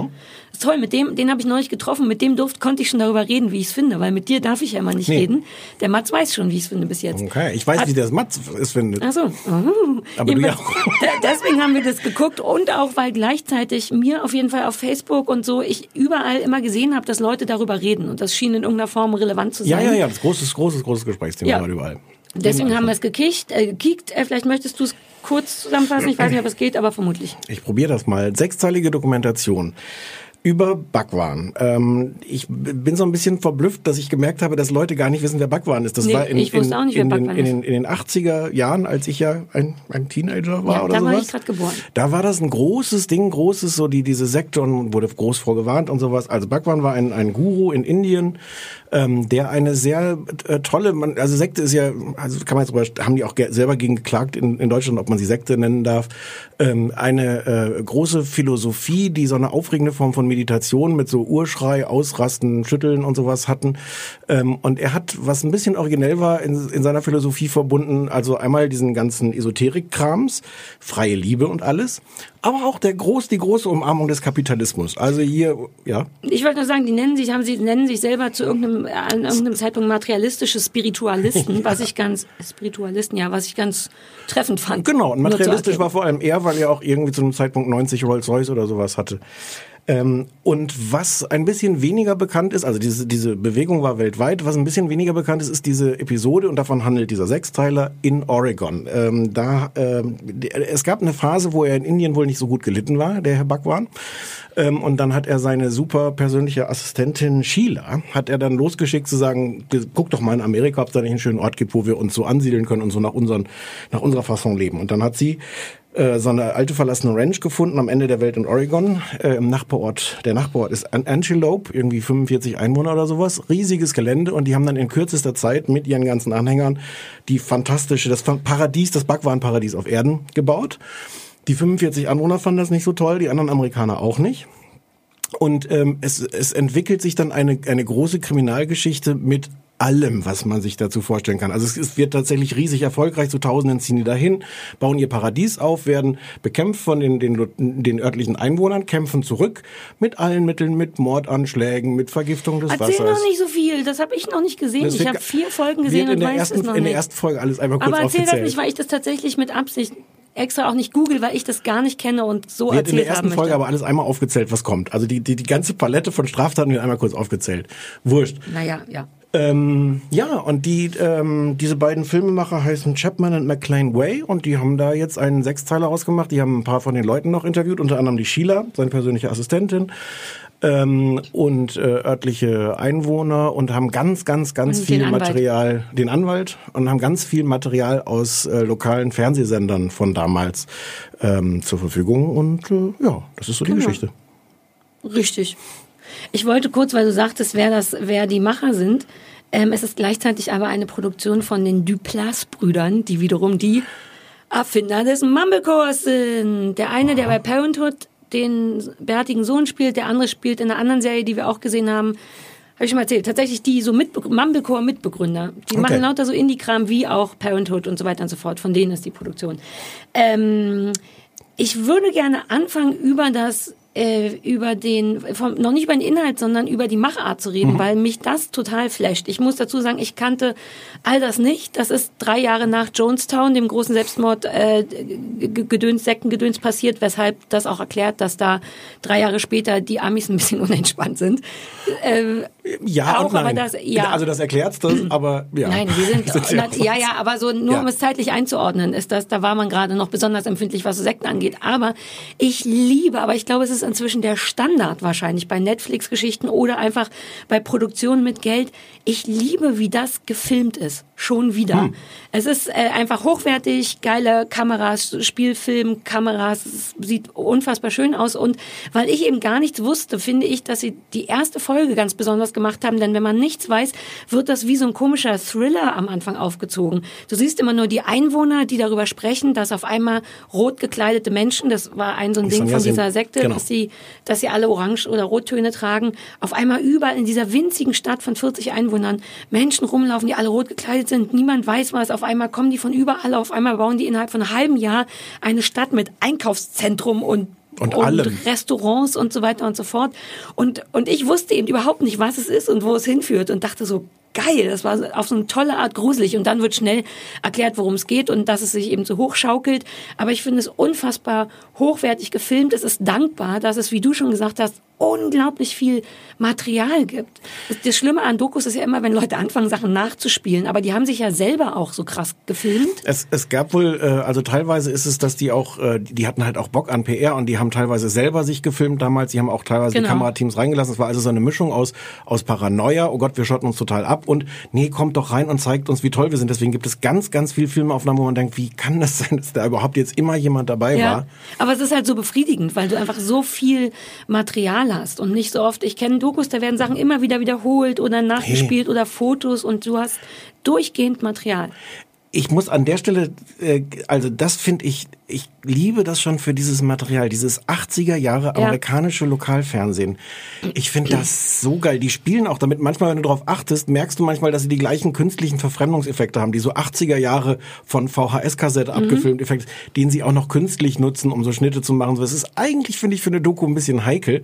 toll, mit dem, den habe ich neulich getroffen, mit dem durfte, konnte ich schon darüber reden, wie ich es finde, weil mit dir darf ich ja immer nicht Nee. reden. Der Mats weiß schon, wie ich es finde bis jetzt. Okay, ich weiß, Hat- wie der Mats es findet. Ach so. Oh. Aber du ja Da- Deswegen haben wir das geguckt und auch, weil gleichzeitig mir auf jeden Fall auf Facebook und so ich überall immer gesehen habe, dass Leute darüber reden und das schien in irgendeiner Form relevant zu Ja, sein. ja, ja, das großes, großes, großes Gesprächsthema Ja. überall. Deswegen haben wir es gekickt, äh, gekickt. Äh, vielleicht möchtest du es kurz zusammenfassen. Ich weiß nicht, ob es geht, aber vermutlich. Ich probiere das mal. Sechsteilige Dokumentation. Über Bhagwan. Ähm, ich bin so ein bisschen verblüfft, dass ich gemerkt habe, dass Leute gar nicht wissen, wer Bhagwan ist. Das Nee, war in, ich wusste in, auch nicht, wer in, den, Bhagwan in, ist. den, in den 80er Jahren, als ich ja ein, ein Teenager war Ja, oder da war sowas. ich gerade geboren. Da war das ein großes Ding, großes, so die diese Sekte und wurde groß vorgewarnt und sowas. Also Bhagwan war ein, ein Guru in Indien, ähm, der eine sehr äh, tolle, man, also Sekte ist ja, also kann man jetzt drüber, haben die auch selber gegen geklagt in, in Deutschland, ob man sie Sekte nennen darf. Ähm, eine äh, große Philosophie, die so eine aufregende Form von Meditation mit so Urschrei, Ausrasten, Schütteln und sowas hatten. Ähm, und er hat, was ein bisschen originell war, in, in seiner Philosophie verbunden, also einmal diesen ganzen Esoterik-Krams, freie Liebe und alles, aber auch der groß, die große Umarmung des Kapitalismus. Also hier, ja. Ich wollte nur sagen, die nennen sich, haben sie, nennen sich selber zu irgendeinem, an irgendeinem Zeitpunkt materialistische Spiritualisten, was ich ganz, Spiritualisten, ja, was ich ganz treffend fand. Genau, und materialistisch war vor allem er, weil er auch irgendwie zu einem Zeitpunkt 90 Rolls Royce oder sowas hatte. Ähm, und was ein bisschen weniger bekannt ist, also diese, diese Bewegung war weltweit, was ein bisschen weniger bekannt ist, ist diese Episode und davon handelt dieser Sechsteiler in Oregon. Ähm, da, ähm, es gab eine Phase, wo er in Indien wohl nicht so gut gelitten war, der Herr Bhagwan. Ähm, und dann hat er seine super persönliche Assistentin Sheila, hat er dann losgeschickt zu sagen, guck doch mal in Amerika, ob es da nicht einen schönen Ort gibt, wo wir uns so ansiedeln können und so nach, unseren, nach unserer Fasson leben. Und dann hat sie äh, so eine alte verlassene Ranch gefunden am Ende der Welt in Oregon, äh, im Nachbarort. Der Nachbarort ist An- Antelope, irgendwie 45 Einwohner oder sowas, riesiges Gelände und die haben dann in kürzester Zeit mit ihren ganzen Anhängern die fantastische, das Paradies, das Backwaren-Paradies auf Erden gebaut. Die 45 Anwohner fanden das nicht so toll, die anderen Amerikaner auch nicht. Und ähm, es, es entwickelt sich dann eine, eine große Kriminalgeschichte mit allem, was man sich dazu vorstellen kann. Also es, wird tatsächlich riesig erfolgreich, zu Tausenden ziehen die dahin, bauen ihr Paradies auf, werden bekämpft von den, den, den örtlichen Einwohnern, kämpfen zurück mit allen Mitteln, mit Mordanschlägen, mit Vergiftung des Erzähl Wassers. noch nicht so viel, das habe ich noch nicht gesehen. Das Ich habe vier Folgen gesehen in und weiß ersten, es noch in nicht. der ersten Folge alles einmal kurz Aber erzähl das nicht, weil ich das tatsächlich mit Absicht extra auch nicht google, weil ich das gar nicht kenne und so Wird in erzählt der ersten möchte. Folge aber alles einmal aufgezählt, was kommt. Also die, die, die ganze Palette von Straftaten wird einmal kurz aufgezählt. Wurscht. Naja, ja. Ähm, ja, und die, ähm, diese beiden Filmemacher heißen Chapman und McLean Way und die haben da jetzt einen Sechsteiler rausgemacht. Die haben ein paar von den Leuten noch interviewt, unter anderem die Sheila, seine persönliche Assistentin, ähm, und äh, örtliche Einwohner und haben ganz, ganz, ganz Und viel. Material, den Anwalt und haben ganz viel Material aus äh, lokalen Fernsehsendern von damals ähm, zur Verfügung und äh, ja, das ist so die Genau. Geschichte. Richtig. Ich wollte kurz, weil du sagtest, wer das, wer die Macher sind. Ähm, es ist gleichzeitig aber eine Produktion von den Duplass-Brüdern, die wiederum die Erfinder des Mumblecores sind. Der eine, der bei Parenthood den bärtigen Sohn spielt, der andere spielt in einer anderen Serie, die wir auch gesehen haben. Habe ich schon mal erzählt. Tatsächlich die so Mitbe Mumblecore-Mitbegründer. Die Okay. machen lauter so Indie-Kram wie auch Parenthood und so weiter und so fort. Von denen ist die Produktion. Ähm, ich würde gerne anfangen über das äh, über den vom, noch nicht über den Inhalt, sondern über die Machart zu reden, Mhm. weil mich das total flasht. Ich muss dazu sagen, ich kannte all das nicht. Das ist drei Jahre nach Jonestown, dem großen Selbstmord, äh, Gedöns, Sektengedöns passiert, weshalb das auch erklärt, dass da drei Jahre später die Amis ein bisschen unentspannt sind. Äh, Ja auch, aber das, ja. Also das erklärt's das, aber ja. Nein, wir sind, so. ja, ja, aber so nur Ja. um es zeitlich einzuordnen, ist das, da war man gerade noch besonders empfindlich, was so Sekten angeht. Aber ich liebe, aber ich glaube, es ist inzwischen der Standard wahrscheinlich bei Netflix-Geschichten oder einfach bei Produktionen mit Geld. Ich liebe, wie das gefilmt ist. Schon wieder. Hm. Es ist äh, einfach hochwertig, geile Kameras, Spielfilm, Kameras, sieht unfassbar schön aus. Und weil ich eben gar nichts wusste, finde ich, dass sie die erste Folge ganz besonders gemacht haben. Denn wenn man nichts weiß, wird das wie so ein komischer Thriller am Anfang aufgezogen. Du siehst immer nur die Einwohner, die darüber sprechen, dass auf einmal rot gekleidete Menschen, das war ein so ein Ding von dieser Sekte, genau. dass sie, dass sie alle Orange- oder Rottöne tragen, auf einmal überall in dieser winzigen Stadt von 40 Einwohnern Menschen rumlaufen, die alle rot gekleidet sind, niemand weiß was, auf einmal kommen die von überall, auf einmal bauen die innerhalb von einem halben Jahr eine Stadt mit Einkaufszentrum und Und allem. Restaurants und so weiter und so fort. Und, und ich wusste eben überhaupt nicht, was es ist und wo es hinführt und dachte so, geil. Das war auf so eine tolle Art gruselig. Und dann wird schnell erklärt, worum es geht und dass es sich eben so hochschaukelt. Aber ich finde es unfassbar hochwertig gefilmt. Es ist dankbar, dass es, wie du schon gesagt hast, unglaublich viel Material gibt. Das Schlimme an Dokus ist ja immer, wenn Leute anfangen, Sachen nachzuspielen. Aber die haben sich ja selber auch so krass gefilmt. Es, es gab wohl, äh, also teilweise ist es, dass die auch, äh, die hatten halt auch Bock an PR und die haben teilweise selber sich gefilmt damals. Die haben auch teilweise Genau. die Kamerateams reingelassen. Es war also so eine Mischung aus, aus Paranoia, oh Gott, wir schotten uns total ab und nee, kommt doch rein und zeigt uns, wie toll wir sind. Deswegen gibt es ganz, ganz viel Filmaufnahmen, wo man denkt, wie kann das sein, dass da überhaupt jetzt immer jemand dabei war? aber es ist halt so befriedigend, weil du einfach so viel Material hast und nicht so oft. Ich kenne Dokus, da werden Sachen immer wieder wiederholt oder nachgespielt oder Fotos und du hast durchgehend Material. Ich muss an der Stelle, äh, also das finde ich, ich liebe das schon für dieses Material, dieses 80er Jahre Ja. amerikanische Lokalfernsehen. Ich finde das so geil. Die spielen auch damit. Manchmal, wenn du darauf achtest, merkst du manchmal, dass sie die gleichen künstlichen Verfremdungseffekte haben, die so 80er Jahre von VHS-Kassette Mhm. abgefilmt Effekte, den sie auch noch künstlich nutzen, um so Schnitte zu machen. Es ist eigentlich, finde ich, für eine Doku ein bisschen heikel.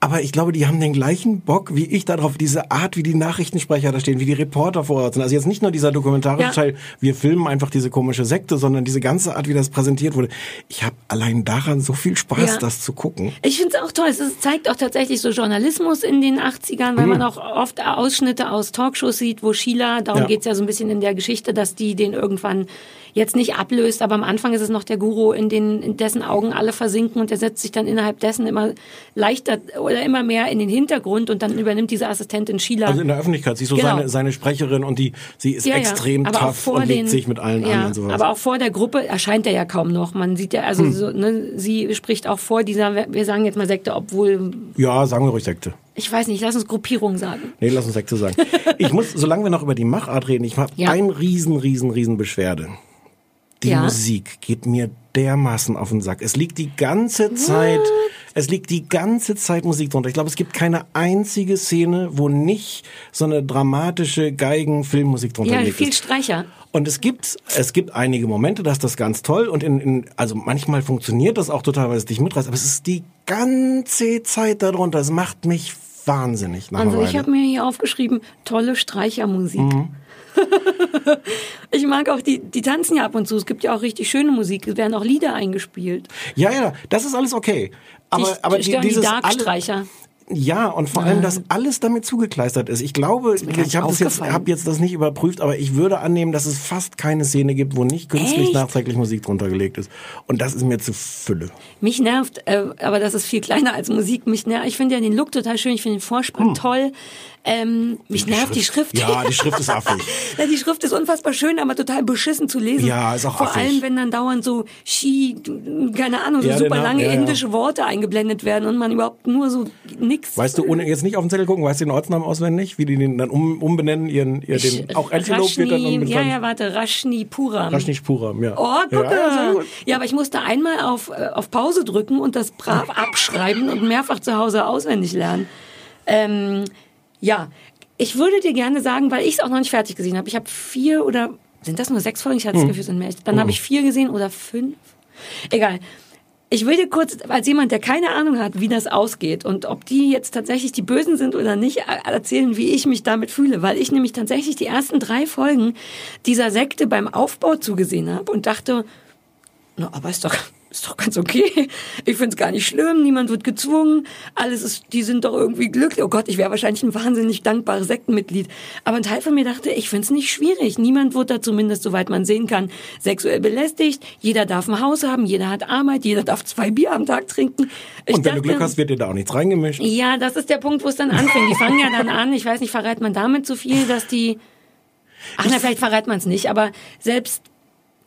Aber ich glaube, die haben den gleichen Bock wie ich darauf, diese Art, wie die Nachrichtensprecher da stehen, wie die Reporter vor Ort sind. Also jetzt nicht nur dieser dokumentarische Ja. Teil, wir filmen einfach diese komische Sekte, sondern diese ganze Art, wie das präsentiert wurde. Ich habe allein daran so viel Spaß, Ja. das zu gucken. Ich finde es auch toll. Es zeigt auch tatsächlich so Journalismus in den 80ern, weil Mhm. man auch oft Ausschnitte aus Talkshows sieht, wo Sheila, darum Ja. geht's ja so ein bisschen in der Geschichte, dass die den irgendwann jetzt nicht ablöst, aber am Anfang ist es noch der Guru, in, den, in dessen Augen alle versinken und der setzt sich dann innerhalb dessen immer leichter oder immer mehr in den Hintergrund und dann übernimmt diese Assistentin Sheila. Also in der Öffentlichkeit, sie ist so Genau. seine, seine Sprecherin und die, sie ist Ja, ja. extrem auch tough und legt den- sich mit allen ja, an und sowas. Aber auch vor der Gruppe erscheint er ja kaum noch. Man sieht ja, also Hm. so, ne, sie spricht auch vor dieser, wir sagen jetzt mal Sekte, obwohl, ja, sagen wir ruhig Sekte. ich weiß nicht, lass uns Gruppierung sagen. Nee, lass uns Sekte sagen. ich muss, solange wir noch über die Machart reden, ich habe Ja. ein riesen, riesen, riesen Beschwerde. Die Ja. Musik geht mir dermaßen auf den Sack. Es liegt die ganze Zeit, es liegt die ganze Zeit Musik drunter. Ich glaube, es gibt keine einzige Szene, wo nicht so eine dramatische Geigen-Filmmusik drunter Ja, liegt. viel Streicher. Und es gibt, es gibt einige Momente, da ist das ganz toll und in, in, also manchmal funktioniert das auch total, weil es dich mitreißt, aber es ist die ganze Zeit darunter. Es macht mich wahnsinnig. Nach Also ich habe mir hier aufgeschrieben, tolle Streichermusik. Mhm. Ich mag auch, die, die tanzen ja ab und zu. Es gibt ja auch richtig schöne Musik. Es werden auch Lieder eingespielt. Ja, ja, das ist alles okay. Aber, Dich aber die, stören die dieses alle, Darkstreicher. Ja, und vor allem, dass alles damit zugekleistert ist. Ich glaube, ich habe jetzt, hab jetzt das nicht überprüft, aber ich würde annehmen, dass es fast keine Szene gibt, wo nicht künstlich Echt? nachträglich Musik drunter gelegt ist. Und das ist mir zu Fülle. Mich nervt, äh, aber das ist viel kleiner als Musik. Mich nervt, ich finde ja den Look total schön, ich finde den Vorspann toll. Ähm, mich nervt die Schrift. Ja, die Schrift ist affig. Ja, die Schrift ist unfassbar schön, aber total beschissen zu lesen. Ja, ist auch Vor affig. allem, wenn dann dauernd so Ski, keine Ahnung, so Ja, super lange ja, ja. indische Worte eingeblendet werden und man überhaupt nur so nix. Weißt du, ohne jetzt nicht auf den Zettel gucken, weißt du den Ortsnamen auswendig? Wie die den dann um, umbenennen, ihren, ihr, den, auch Antelope wird dann umbenannt. ja, ja, warte, Rashni Puram. Rashni Puram, ja. Oh, gucke. Ja, aber ich musste einmal auf, äh, auf Pause drücken und das brav abschreiben und mehrfach zu Hause auswendig lernen. Ähm, ja, ich würde dir gerne sagen, weil ich es auch noch nicht fertig gesehen habe. Ich habe vier oder sind das nur sechs Folgen? Ich hatte das Hm. Gefühl, es sind mehr. Dann habe ich vier gesehen oder fünf. Egal. Ich will dir kurz, als jemand, der keine Ahnung hat, wie das ausgeht und ob die jetzt tatsächlich die Bösen sind oder nicht, er- erzählen, wie ich mich damit fühle. Weil ich nämlich tatsächlich die ersten drei Folgen dieser Sekte beim Aufbau zugesehen habe und dachte, na, aber ist doch, ist doch ganz okay. Ich find's gar nicht schlimm, niemand wird gezwungen, alles ist, die sind doch irgendwie glücklich. Oh Gott, ich wäre wahrscheinlich ein wahnsinnig dankbares Sektenmitglied. Aber ein Teil von mir dachte, ich find's nicht schwierig. Niemand wird da zumindest, soweit man sehen kann, sexuell belästigt. Jeder darf ein Haus haben, jeder hat Arbeit, jeder darf zwei Bier am Tag trinken. Ich Und wenn du dachte- Glück hast, wird dir da auch nichts reingemischt. ja, das ist der Punkt, wo es dann anfängt. Die fangen ja dann an, ich weiß nicht, verrät man damit zu viel, dass die. Ach, na, vielleicht verrät man es nicht, aber selbst.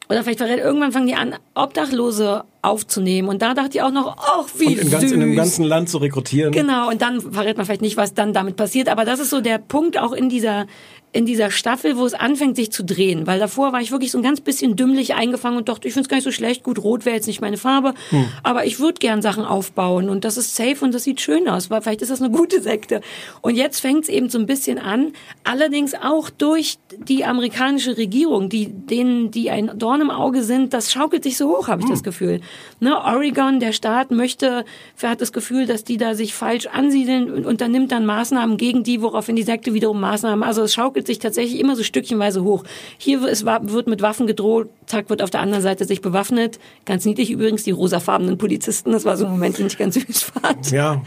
Oder vielleicht verrät, irgendwann fangen die an, Obdachlose aufzunehmen. Und da dachte ich auch noch, ach, wie Und in, ganz, süß. in einem ganzen Land zu rekrutieren. Genau, und dann verrät man vielleicht nicht, was dann damit passiert. Aber das ist so der Punkt auch in dieser, in dieser Staffel, wo es anfängt, sich zu drehen. Weil davor war ich wirklich so ein ganz bisschen dümmlich eingefangen und dachte, ich finde es gar nicht so schlecht. Gut, rot wäre jetzt nicht meine Farbe. Hm. Aber ich würde gern Sachen aufbauen und das ist safe und das sieht schön aus. Weil vielleicht ist das eine gute Sekte. Und jetzt fängt es eben so ein bisschen an. Allerdings auch durch die amerikanische Regierung, die denen, die ein Dorn im Auge sind, das schaukelt sich so hoch, habe ich das Gefühl. Ne, Oregon, der Staat möchte, hat das Gefühl, dass die da sich falsch ansiedeln und unternimmt dann Maßnahmen gegen die, woraufhin die Sekte wiederum Maßnahmen. Also es schaukelt schaukelt sich tatsächlich immer so stückchenweise hoch. Hier ist, wird mit Waffen gedroht, zack, wird auf der anderen Seite sich bewaffnet. Ganz niedlich übrigens, die rosafarbenen Polizisten, das war so ein Moment, den ich ganz süß fand. Ja.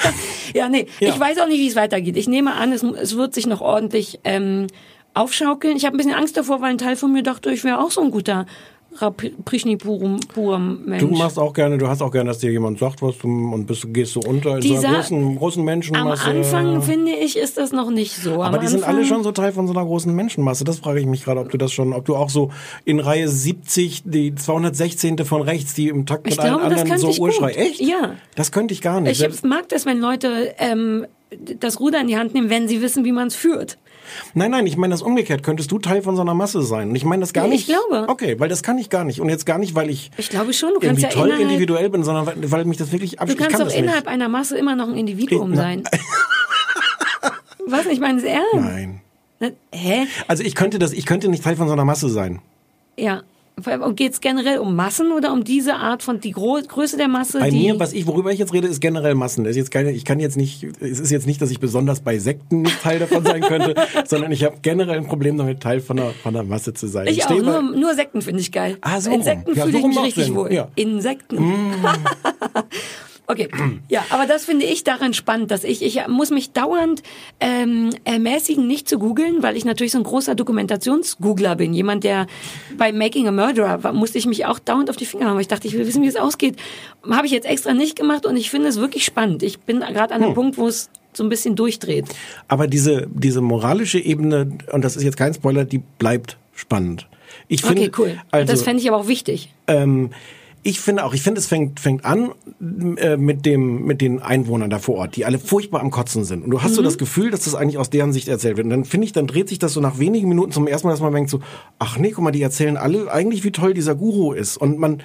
ja, nee, Ja. ich weiß auch nicht, wie es weitergeht. Ich nehme an, es, es wird sich noch ordentlich ähm, aufschaukeln. Ich habe ein bisschen Angst davor, weil ein Teil von mir dachte, ich wäre auch so ein guter Prishni-Puram-Mensch. Du machst auch gerne, du hast auch gerne, dass dir jemand sagt, was du und bist, gehst so unter in so Dieser- einer großen, großen Am Menschenmasse. Anfang, finde ich, ist das noch nicht so. aber Am die sind Anfang, alle schon so Teil von so einer großen Menschenmasse. Das frage ich mich gerade, ob du das schon, ob du auch so in Reihe 70, die 216. von rechts, die im Takt mit glaube, allen anderen so ich Urschrei. gut. Echt? Ja. Das könnte ich gar nicht. Ich Selbst- mag das, wenn Leute ähm, das Ruder in die Hand nehmen, wenn sie wissen, wie man es führt. Nein, nein, ich meine das umgekehrt. Könntest du Teil von so einer Masse sein? Und ich meine das gar Ich nicht. glaube. Okay, weil das kann ich gar nicht. Und jetzt gar nicht, weil ich Ich glaube schon, du kannst irgendwie ja toll innerhalb, individuell bin, sondern weil, weil mich das wirklich du abschließt. kannst kann doch innerhalb nicht. einer Masse immer noch ein Individuum Na- sein. Was? Ich meine es ernst. Nein. Na, Hä? Also ich könnte das, ich könnte nicht Teil von so einer Masse sein. Ja. Geht es generell um Massen oder um diese Art von die Gro Größe der Masse? Bei mir, was ich, worüber ich jetzt rede, ist generell Massen. Es ist jetzt keine, ich kann jetzt nicht, es ist jetzt nicht, dass ich besonders bei Sekten nicht Teil davon sein könnte, sondern ich habe generell ein Problem damit, Teil von einer, von einer Masse zu sein. ich auch, stehe nur, nur Sekten finde ich geil. Ah, so. Insekten Ja, fühle so ich mich richtig Sinn. wohl. Ja. Mm. Okay, ja, aber das finde ich daran spannend, dass ich, ich muss mich dauernd ähm, ermäßigen, nicht zu googeln, weil ich natürlich so ein großer Dokumentationsgoogler bin. Jemand, der bei Making a Murderer war, musste ich mich auch dauernd auf die Finger haben, weil ich dachte, ich will wissen, wie es ausgeht. Habe ich jetzt extra nicht gemacht und ich finde es wirklich spannend. Ich bin gerade an einem Hm. Punkt, wo es so ein bisschen durchdreht. Aber diese, diese moralische Ebene, und das ist jetzt kein Spoiler, die bleibt spannend. Ich finde, okay, cool. Also, das fände ich aber auch wichtig. Ähm, ich finde auch, ich finde, es fängt, fängt an äh, mit dem, mit den Einwohnern da vor Ort, die alle furchtbar am Kotzen sind. Und du hast so Mhm. das Gefühl, dass das eigentlich aus deren Sicht erzählt wird. Und dann finde ich, dann dreht sich das so nach wenigen Minuten zum ersten Mal, dass man denkt so, ach nee, guck mal, die erzählen alle eigentlich, wie toll dieser Guru ist. Und man,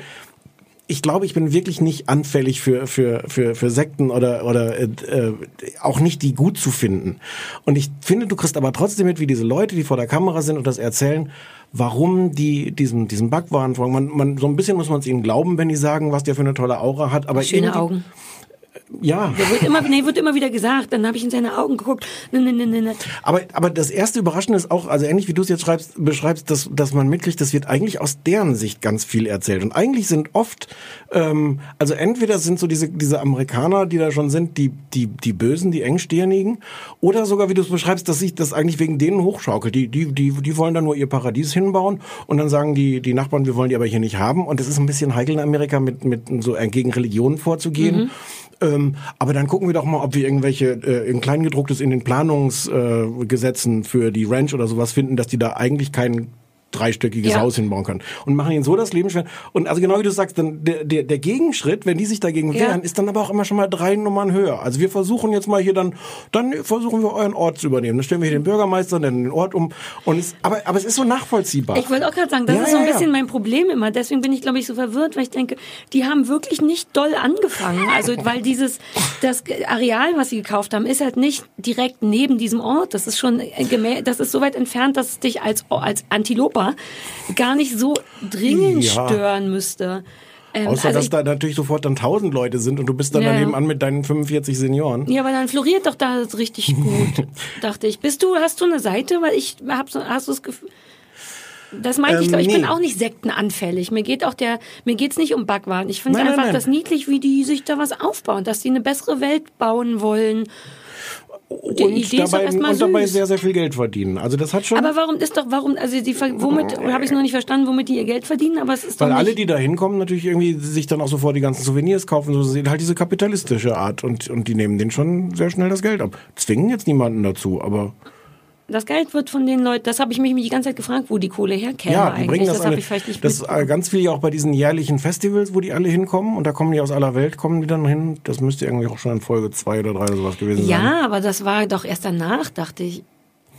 ich glaube, ich bin wirklich nicht anfällig für für für für Sekten oder oder äh, äh, auch nicht die gut zu finden. Und ich finde, du kriegst aber trotzdem mit, wie diese Leute, die vor der Kamera sind und das erzählen, warum die diesen diesen Backwaren folgen. Man, man so ein bisschen muss man es ihnen glauben, wenn die sagen, was der für eine tolle Aura hat. Aber Schöne Augen. Ja. Der wird immer, nee, wird immer wieder gesagt. Dann habe ich in seine Augen geguckt. Ne, ne, ne, ne, ne. Aber, aber das erste Überraschende ist auch, also ähnlich wie du es jetzt schreibst, beschreibst, dass, dass man mitkriegt, das wird eigentlich aus deren Sicht ganz viel erzählt. Und eigentlich sind oft, ähm, also entweder sind so diese, diese Amerikaner, die da schon sind, die, die, die Bösen, die Engstirnigen, oder sogar, wie du es beschreibst, dass sich das eigentlich wegen denen hochschaukelt. Die, die, die, die wollen da nur ihr Paradies hinbauen und dann sagen die, die Nachbarn, wir wollen die aber hier nicht haben. Und es ist ein bisschen heikel in Amerika, mit, mit so äh, gegen Religionen vorzugehen. Mhm. Ähm, aber dann gucken wir doch mal, ob wir irgendwelche äh, in Kleingedrucktes in den Planungsgesetzen äh, für die Ranch oder sowas finden, dass die da eigentlich kein dreistöckiges Ja. Haus hinbauen können. Und machen ihnen so das Leben schwer. Und also genau wie du sagst, dann der, der, der Gegenschritt, wenn die sich dagegen Ja. wehren, ist dann aber auch immer schon mal drei Nummern höher. Also wir versuchen jetzt mal hier dann, dann versuchen wir euren Ort zu übernehmen. Dann stellen wir hier den Bürgermeister, dann den Ort um. Und es, aber, aber es ist so nachvollziehbar. Ich wollte auch gerade sagen, das Ja, ist so ein bisschen mein Problem immer. Deswegen bin ich, glaube ich, so verwirrt, weil ich denke, die haben wirklich nicht doll angefangen. Also, weil dieses, das Areal, was sie gekauft haben, ist halt nicht direkt neben diesem Ort. Das ist schon, äh, das ist so weit entfernt, dass es dich als, als Antiloper gar nicht so dringend Ja. stören müsste. Ähm, Außer, also dass ich, da natürlich sofort dann tausend Leute sind und du bist dann Ja, daneben an mit deinen 45 Senioren. ja, aber dann floriert doch da richtig gut, dachte ich. Bist du, hast du eine Seite? Weil ich hab so, hast du das Gefühl, das meinte ich, Ähm, glaube ich, bin nee. auch nicht sektenanfällig. Mir geht auch der, mir geht's nicht um Backwaren. Ich finde Nein, nein, einfach nein. das niedlich, wie die sich da was aufbauen, dass die eine bessere Welt bauen wollen. Die und doch dabei, und dabei sehr, sehr viel Geld verdienen. Also das hat schon... Aber warum ist doch, warum, also die, womit, habe ich noch nicht verstanden, womit die ihr Geld verdienen, aber es ist Weil doch alle, die da hinkommen, natürlich irgendwie sich dann auch sofort die ganzen Souvenirs kaufen. So sehen halt diese kapitalistische Art. Und, und die nehmen denen schon sehr schnell das Geld ab. Zwingen jetzt niemanden dazu, aber das Geld wird von den Leuten, das habe ich mich die ganze Zeit gefragt, wo die Kohle herkäme ja, die eigentlich. das, das habe ich vielleicht nicht das ist äh, ganz viel ja auch bei diesen jährlichen Festivals, wo die alle hinkommen. Und da kommen die aus aller Welt, kommen die dann hin. Das müsste irgendwie auch schon in Folge zwei oder drei oder sowas gewesen sein. Ja, aber das war doch erst danach, dachte ich.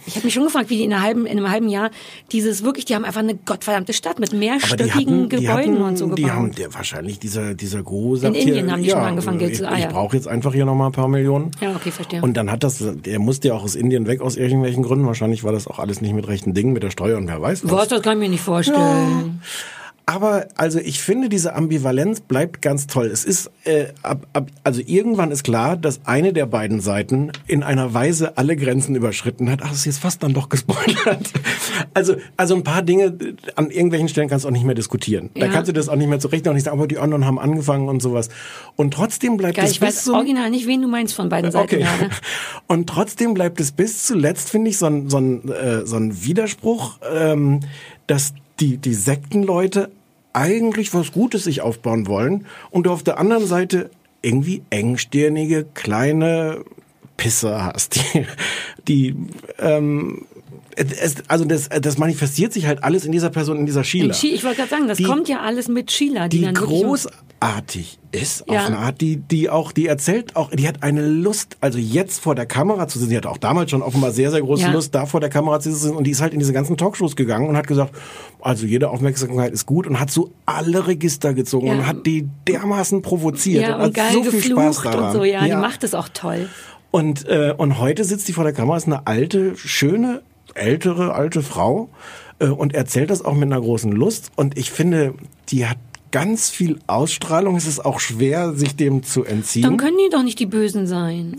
Ich habe mich schon gefragt, wie die in, einer halben, in einem halben Jahr dieses wirklich, die haben einfach eine gottverdammte Stadt mit die mehrstöckigen hatten, die Gebäuden hatten, und so Die gebaut. haben der, wahrscheinlich dieser, dieser Guru sagt Indien hier, haben die ja, schon angefangen, Geld ich, zu- ah, Ich ja. brauche jetzt einfach hier nochmal ein paar Millionen. ja, okay, verstehe. Und dann hat das, der musste ja auch aus Indien weg aus irgendwelchen Gründen. Wahrscheinlich war das auch alles nicht mit rechten Dingen, mit der Steuer und wer weiß was. Was, das kann ich mir nicht vorstellen. Aber also ich finde, diese Ambivalenz bleibt ganz toll. Es ist, äh, ab, ab, also irgendwann ist klar, dass eine der beiden Seiten in einer Weise alle Grenzen überschritten hat. Ach, das ist jetzt fast dann doch gespoilert. Also, also ein paar Dinge an irgendwelchen Stellen kannst du auch nicht mehr diskutieren. Da Ja. kannst du das auch nicht mehr zurecht auch nicht sagen, aber die anderen haben angefangen und sowas. Und trotzdem bleibt Geil, es ich bis weiß zum original nicht, wen du meinst von beiden Seiten Okay. gerade. Und trotzdem bleibt es bis zuletzt, finde ich, so ein, so ein, äh, so ein Widerspruch, ähm, dass die, die Sektenleute eigentlich was Gutes sich aufbauen wollen und du auf der anderen Seite irgendwie engstirnige, kleine Pisser hast, die, die ähm, es, also das, das manifestiert sich halt alles in dieser Person, in dieser Sheila. Ich wollte gerade sagen, das Die- kommt ja alles mit Sheila, die, die dann großartig ist Ja. auf eine Art, die die auch die erzählt auch, die hat eine Lust, also jetzt vor der Kamera zu sitzen. Die hat auch damals schon offenbar sehr sehr große Ja. Lust, da vor der Kamera zu sitzen und die ist halt in diese ganzen Talkshows gegangen und hat gesagt, also jede Aufmerksamkeit ist gut und hat so alle Register gezogen Ja. und hat die dermaßen provoziert ja, und, und hat geil so viel Spaß geflucht daran. und so, ja, die macht es auch toll. Und, äh, und heute sitzt die vor der Kamera, ist eine alte, schöne, ältere, alte Frau äh, und erzählt das auch mit einer großen Lust. Und ich finde, die hat ganz viel Ausstrahlung. Es ist auch schwer, sich dem zu entziehen. Dann können die doch nicht die Bösen sein.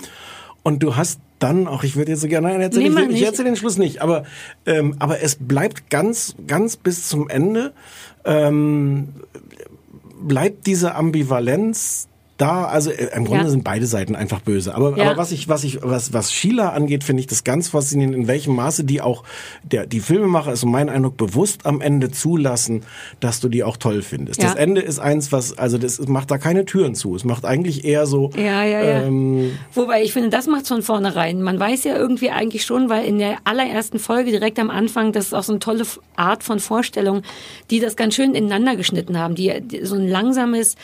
Und du hast dann auch, ich würde jetzt so gerne, nein, erzähl Nee, ich, ich nicht. erzähl den Schluss nicht, aber, ähm, aber es bleibt ganz, ganz bis zum Ende, ähm, bleibt diese Ambivalenz da, also äh, im Grunde Ja. sind beide Seiten einfach böse. Aber, Ja. aber was ich, was ich, was, was Sheila angeht, finde ich das ganz faszinierend, in welchem Maße die auch, der, die Filmemacher ist mein Eindruck bewusst am Ende zulassen, dass du die auch toll findest. Ja. Das Ende ist eins, was, also das macht da keine Türen zu. Es macht eigentlich eher so, Ja, ja, ja. ähm, Wobei ich finde, das macht's von vornherein. Man weiß ja irgendwie eigentlich schon, weil in der allerersten Folge direkt am Anfang, das ist auch so eine tolle Art von Vorstellung, die das ganz schön ineinander geschnitten haben, die, die so ein langsames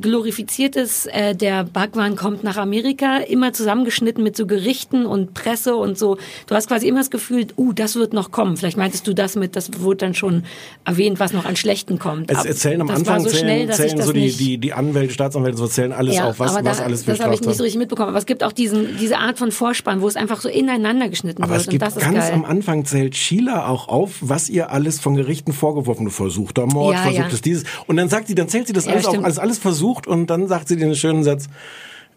glorifiziertes, äh, der Bhagwan kommt nach Amerika, immer zusammengeschnitten mit so Gerichten und Presse und so. Du hast quasi immer das Gefühl, uh, das wird noch kommen. Vielleicht meintest du das mit, das wurde dann schon erwähnt, was noch an Schlechten kommt. Es erzählen am Anfang so zählen, schnell, zählen so die, die, die Anwälte, Staatsanwälte, so zählen alles auf, was, aber was da, alles für das habe ich nicht so richtig mitbekommen. Aber es gibt auch diesen, diese Art von Vorspann, wo es einfach so ineinander geschnitten Aber wird. es gibt und das ist ganz geil. am Anfang zählt Sheila auch auf, was ihr alles von Gerichten vorgeworfen wird. Versuchter Mord, Ja, versucht ja. es dieses. Und dann sagt sie, dann zählt sie das Ja, alles auf, stimmt. alles, alles versucht und dann sagt sie den schönen Satz,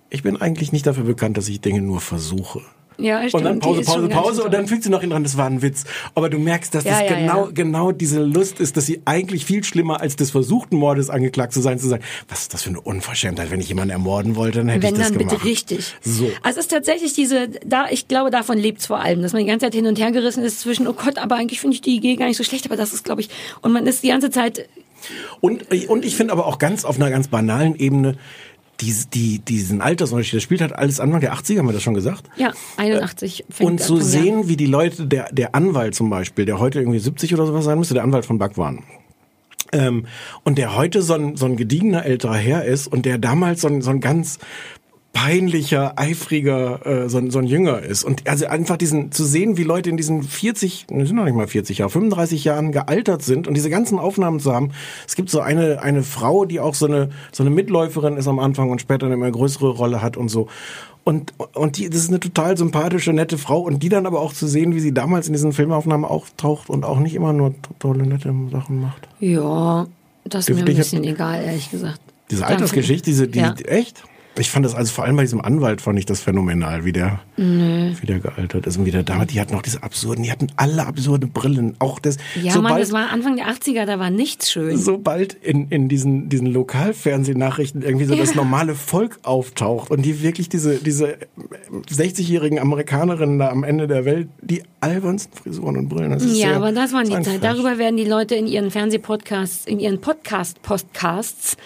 ich bin eigentlich nicht dafür bekannt, dass ich Dinge nur versuche. Ja, stimmt. Und dann Pause, Pause, Pause und dann fügt sie noch ihn dran, das war ein Witz. Aber du merkst, dass Ja, das ja, genau, ja. genau diese Lust ist, dass sie eigentlich viel schlimmer als des versuchten Mordes angeklagt zu sein, zu sagen, was ist das für eine Unverschämtheit, wenn ich jemanden ermorden wollte, dann hätte Wenn ich das dann gemacht. bitte richtig. So. Also es ist tatsächlich diese, da, ich glaube, davon lebt's vor allem, dass man die ganze Zeit hin und her gerissen ist zwischen, oh Gott, aber eigentlich finde ich die Idee gar nicht so schlecht, aber das ist, glaube ich, und man ist die ganze Zeit, Und, und ich finde aber auch ganz auf einer ganz banalen Ebene, die, die, diesen Altersunterschied, das spielt halt alles Anfang der 80er, haben wir das schon gesagt? ja, 81 fängt Und zu sehen, wie die Leute, der, der Anwalt zum Beispiel, der heute irgendwie 70 oder sowas sein müsste, der Anwalt von Bhagwan. Ähm, und der heute so ein, so ein gediegener älterer Herr ist und der damals so ein, so ein ganz peinlicher, eifriger, äh, so, ein- so ein Jünger ist. Und also einfach diesen, zu sehen, wie Leute in diesen 40, ne, sind noch nicht mal 40 Jahre, 35 Jahren gealtert sind und diese ganzen Aufnahmen zu haben. Es gibt so eine, eine Frau, die auch so eine, so eine Mitläuferin ist am Anfang und später eine immer größere Rolle hat und so. Und, und die, das ist eine total sympathische, nette Frau und die dann aber auch zu sehen, wie sie damals in diesen Filmaufnahmen auftaucht und auch nicht immer nur tolle, nette Sachen macht. Ja, das ist mir ein bisschen egal, ehrlich gesagt. Diese. Altersgeschichte, diese, die, Ja. die, echt? Ich fand das, also vor allem bei diesem Anwalt fand ich das phänomenal, wie der, Nö. wie der gealtert ist und wie der damals, die hatten auch diese absurden, die hatten alle absurde Brillen, auch das, Ja, Mann, sobald, das war Anfang der 80er, da war nichts schön. sobald in, in diesen, diesen Lokalfernsehnachrichten irgendwie so Ja. das normale Volk auftaucht und die wirklich diese, diese 60-jährigen Amerikanerinnen da am Ende der Welt, die albernsten Frisuren und Brillen, das ist Ja, sehr, aber das war ist die Zeit. Darüber werden die Leute in ihren Fernsehpodcasts, in ihren Podcast-Podcasts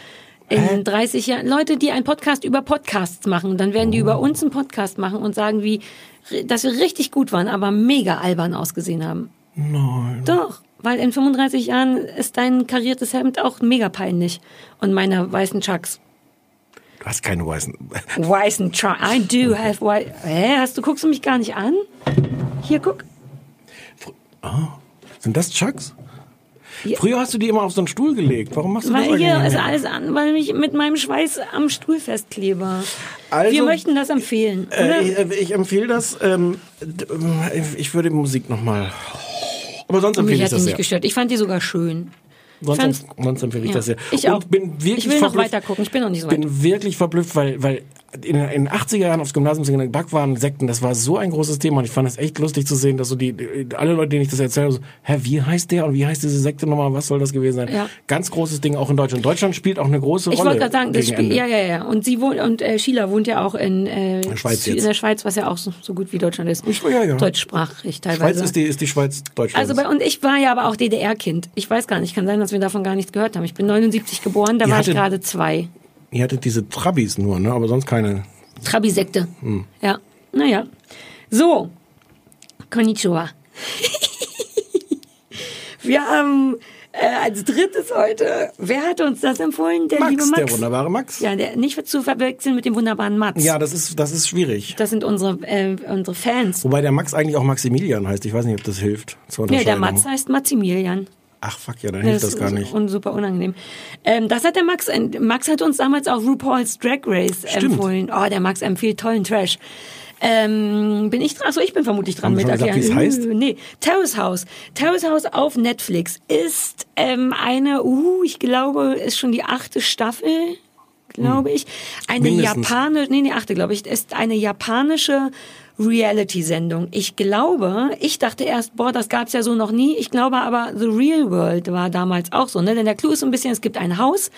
in 30 Jahren, Leute, die einen Podcast über Podcasts machen, dann werden die Oh. über uns einen Podcast machen und sagen, wie, dass wir richtig gut waren, aber mega albern ausgesehen haben. Nein. Doch, weil in 35 Jahren ist dein kariertes Hemd auch mega peinlich. Und meine weißen Chucks. Du hast keine weißen, Weißen Chucks. I do have white. Hä, hast du, guckst du mich gar nicht an? Hier, guck. sind das Chucks? Ja. Früher hast du die immer auf so einen Stuhl gelegt. Warum machst du das Weil eigentlich hier ist alles an, weil ich mit meinem Schweiß am Stuhl festklebe. Also- Wir möchten das empfehlen, oder? Äh, ich, ich empfehle das. Ähm, ähm, ich würde Musik nochmal. Aber sonst Und empfehle mich ich hat die das nicht sehr. gestört. Ich fand die sogar schön. Sonst, sonst empfehle ich Ja. das sehr. Ich Und auch. bin wirklich Ich will noch weiter gucken. Ich bin noch nicht so weit. bin wirklich verblüfft, weil, weil in, in den 80er Jahren aufs Gymnasium sind Backwaren, Sekten, das war so ein großes Thema und ich fand es echt lustig zu sehen, dass so die, alle Leute, denen ich das erzähle, so, hä, wie heißt der und wie heißt diese Sekte nochmal, was soll das gewesen sein? Ja. Ganz großes Ding auch in Deutschland. Deutschland spielt auch eine große Ich Rolle. wollte gerade sagen, das ja, ja, ja. Und sie wohnt, und äh, Sheila wohnt ja auch in, äh, der Schweiz jetzt. in der Schweiz, was ja auch so, so gut wie Deutschland ist. ja, ja. Deutschsprachig teilweise. Schweiz ist die, ist die Schweiz Deutschlands. also bei, und ich war ja aber auch DDR-Kind. Ich weiß gar nicht, kann sein, dass wir davon gar nichts gehört haben. Ich bin 79 geboren, da Ihr war ich gerade zwei. Ihr hattet diese Trabis nur, ne? aber sonst keine. Trabisekte. Hm. Ja, naja. So, Konnichiwa. Wir haben äh, als drittes heute, wer hat uns das empfohlen? Der Max, liebe Max. der wunderbare Max. Ja, der, nicht zu verwechseln mit dem wunderbaren Mats. Ja, das ist, das ist schwierig. Das sind unsere, äh, unsere Fans. Wobei der Max eigentlich auch Maximilian heißt. Ich weiß nicht, ob das hilft. Zur Nee, der. Mats heißt Maximilian. Ach fuck, ja, dann hilft das gar ist nicht. Un super unangenehm. Ähm, das hat der Max, äh, Max hat uns damals auch RuPaul's Drag Race Stimmt. empfohlen. Oh, der Max empfiehlt tollen Trash. Ähm, bin ich dran? Achso, ich bin vermutlich dran Haben mit schon gesagt, erklären. wie es heißt? Nee, Terrace House. Terrace House auf Netflix ist ähm, eine, uh, ich glaube, ist schon die achte Staffel, glaube ich. Eine Hm. Japanische, nee, nee, achte, glaube ich, ist eine japanische Reality-Sendung. Ich glaube, ich dachte erst, boah, das gab's ja so noch nie. Ich glaube aber, The Real World war damals auch so. Ne? Denn der Clou ist so ein bisschen, es gibt ein Haus,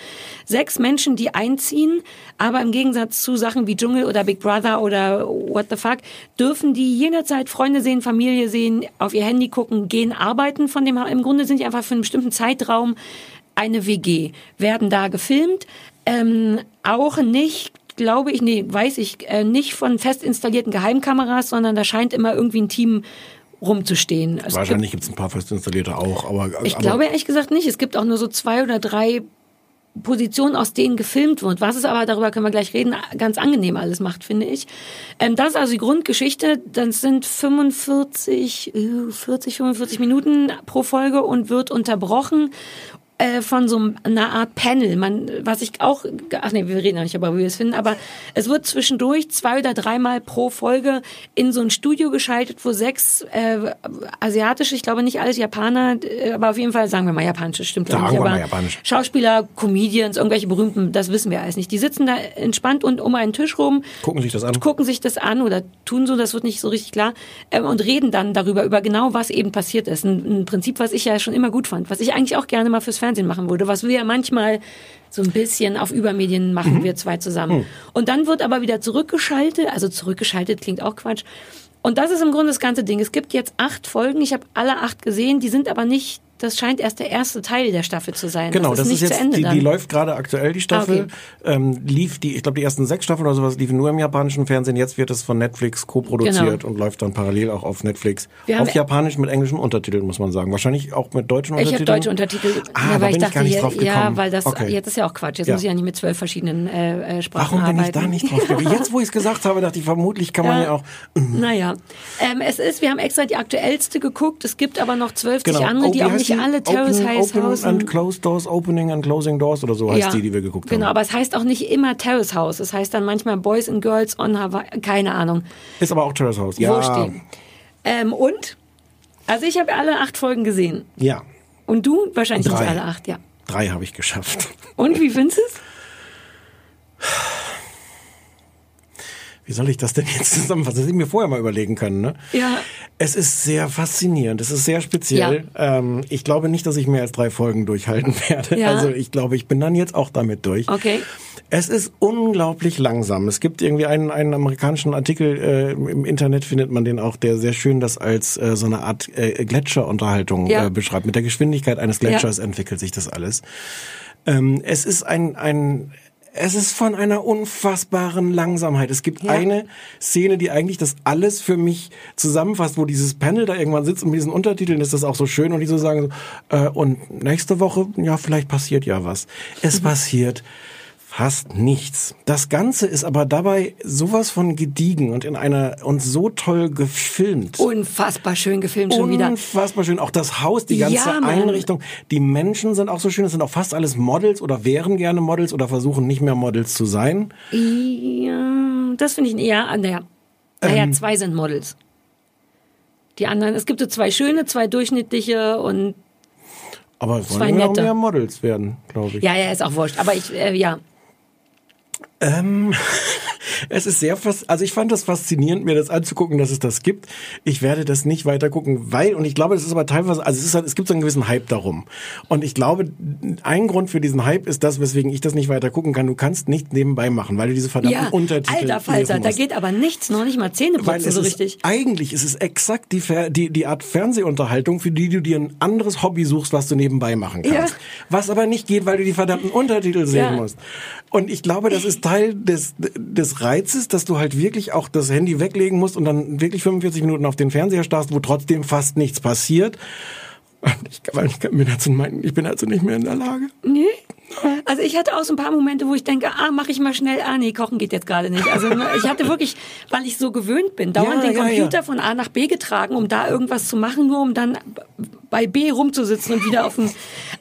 sechs Menschen, die einziehen, aber im Gegensatz zu Sachen wie Dschungel oder Big Brother oder What the Fuck, dürfen die jederzeit Freunde sehen, Familie sehen, auf ihr Handy gucken, gehen arbeiten von dem. Im Grunde sind die einfach für einen bestimmten Zeitraum eine WG, werden da gefilmt, ähm, auch nicht glaube ich, nee, weiß ich, äh, nicht von fest installierten Geheimkameras, sondern da scheint immer irgendwie ein Team rumzustehen. Es Wahrscheinlich gibt's ein paar fest installierte auch, aber. ich aber, glaube ehrlich gesagt nicht. Es gibt auch nur so zwei oder drei Positionen, aus denen gefilmt wird. Was es aber, darüber können wir gleich reden, ganz angenehm alles macht, finde ich. Ähm, das ist also die Grundgeschichte. Das sind 45, äh, 40, 45 Minuten pro Folge und wird unterbrochen äh, von so einer Art Panel. Man, was ich auch, ach nee, wir reden ja nicht darüber, wie wir es finden, aber es wird zwischendurch zwei oder dreimal pro Folge in so ein Studio geschaltet, wo sechs äh, asiatische, ich glaube nicht alles Japaner, äh, aber auf jeden Fall sagen wir mal japanische, stimmt Sagen nicht, wir mal japanisch. Schauspieler, Comedians, irgendwelche berühmten, das wissen wir alles nicht. Die sitzen da entspannt und um einen Tisch rum, Gucken sich das an. gucken sich das an oder tun so, das wird nicht so richtig klar, ähm, und reden dann darüber, über genau, was eben passiert ist. Ein, ein Prinzip, was ich ja schon immer gut fand, was ich eigentlich auch gerne mal fürs Fernsehen machen würde, was wir ja manchmal so ein bisschen auf Übermedien machen, wir zwei zusammen. Und dann wird aber wieder zurückgeschaltet, also zurückgeschaltet klingt auch Quatsch. Und das ist im Grunde das ganze Ding. Es gibt jetzt acht Folgen, ich habe alle acht gesehen, die sind aber nicht, das scheint erst der erste Teil der Staffel zu sein. Genau, das das ist ist nicht jetzt, zu Ende die, dann. die läuft gerade aktuell, die Staffel. Ah, Ähm, lief die, ich glaube, die ersten sechs Staffeln oder sowas liefen nur im japanischen Fernsehen. Jetzt wird es von Netflix co-produziert Genau. und läuft dann parallel auch auf Netflix. Wir auf Japanisch mit englischen Untertiteln, muss man sagen. Wahrscheinlich auch mit deutschen Ich habe Untertiteln. deutsche Untertitel, Ah, ja, da weil ich bin ich dachte, nicht drauf ja, weil das, Okay. jetzt ist ja auch Quatsch. Jetzt Ja. muss ich ja nicht mit zwölf verschiedenen äh, äh, Sprachen Warum bin ich da nicht drauf gekommen? Jetzt, wo ich es gesagt habe, dachte ich, vermutlich kann man Ja. ja auch. Naja, ähm, es ist, wir haben extra die aktuellste geguckt. Es gibt aber noch 12 Genau. andere, Oh, die auch heißt nicht alle Terrace Open, House Open and Closed Doors, Opening and Closing Doors oder so heißt die, die wir geguckt Genau, haben. aber es heißt auch nicht immer Terrace House. Es heißt dann manchmal Boys and Girls on Hawaii, keine Ahnung. Ist aber auch Terrace House. Ja. Wurscht. Ähm, und? Also ich habe alle acht Folgen gesehen. Ja. Und du? Wahrscheinlich Drei. alle acht, ja. Drei habe ich geschafft. Und wie findest du es? Wie soll ich das denn jetzt zusammenfassen? Das hätte ich mir vorher mal überlegen können, ne? Ja. Es ist sehr faszinierend, es ist sehr speziell. Ähm, ich glaube nicht, dass ich mehr als drei Folgen durchhalten werde. Ja. Also ich glaube, ich bin dann jetzt auch damit durch. Okay. Es ist unglaublich langsam. Es gibt irgendwie einen, einen amerikanischen Artikel äh, im Internet, findet man den auch, der sehr schön das als äh, so eine Art äh, Gletscherunterhaltung Ja. äh, beschreibt. Mit der Geschwindigkeit eines Gletschers entwickelt sich das alles. Ähm, es ist ein, ein es ist von einer unfassbaren Langsamkeit. Es gibt eine Szene, die eigentlich das alles für mich zusammenfasst, wo dieses Panel da irgendwann sitzt und mit diesen Untertiteln ist das auch so schön und die so sagen, so, äh, und nächste Woche, ja, vielleicht passiert ja was. Es passiert fast nichts. Das Ganze ist aber dabei sowas von gediegen und in einer und so toll gefilmt. Unfassbar schön gefilmt schon wieder. Unfassbar schön. Auch das Haus, die ganze Ja. Einrichtung. Die Menschen sind auch so schön. Es sind auch fast alles Models oder wären gerne Models oder versuchen nicht mehr Models zu sein. Ja, das finde ich eher an der. Naja, Ähm. zwei sind Models. Die anderen, es gibt so zwei schöne, zwei durchschnittliche und Aber es wollen ja auch mehr Models werden, glaube ich. Ja, ja, ist auch wurscht. Aber ich, äh, ja. Ähm, es ist sehr fast, also ich fand das faszinierend, mir das anzugucken, dass es das gibt. Ich werde das nicht weiter gucken, weil, und ich glaube, das ist aber teilweise, also es, ist, halt- es gibt so einen gewissen Hype darum. Und ich glaube, ein Grund für diesen Hype ist das, weswegen ich das nicht weiter gucken kann. Du kannst nicht nebenbei machen, weil du diese verdammten Ja, Untertitel alter Falter, da geht aber nichts, noch nicht mal Zähne Weil putzen es so ist, richtig. eigentlich ist es exakt die, die, die Art Fernsehunterhaltung, für die du dir ein anderes Hobby suchst, was du nebenbei machen kannst. Ja. Was aber nicht geht, weil du die verdammten Untertitel sehen Ja. musst. Und ich glaube, das ist Teil des, des Reizes, dass du halt wirklich auch das Handy weglegen musst und dann wirklich 45 Minuten auf den Fernseher starrst, wo trotzdem fast nichts passiert. Ich, weil ich bin dazu ich bin also nicht mehr in der Lage. Nee. Also ich hatte auch so ein paar Momente, wo ich denke, ah, mach ich mal schnell, ah nee, kochen geht jetzt gerade nicht. Also ich hatte wirklich, weil ich so gewöhnt bin, dauernd Ja, den ja, Computer ja. von A nach B getragen, um da irgendwas zu machen, nur um dann bei B rumzusitzen und wieder auf dem,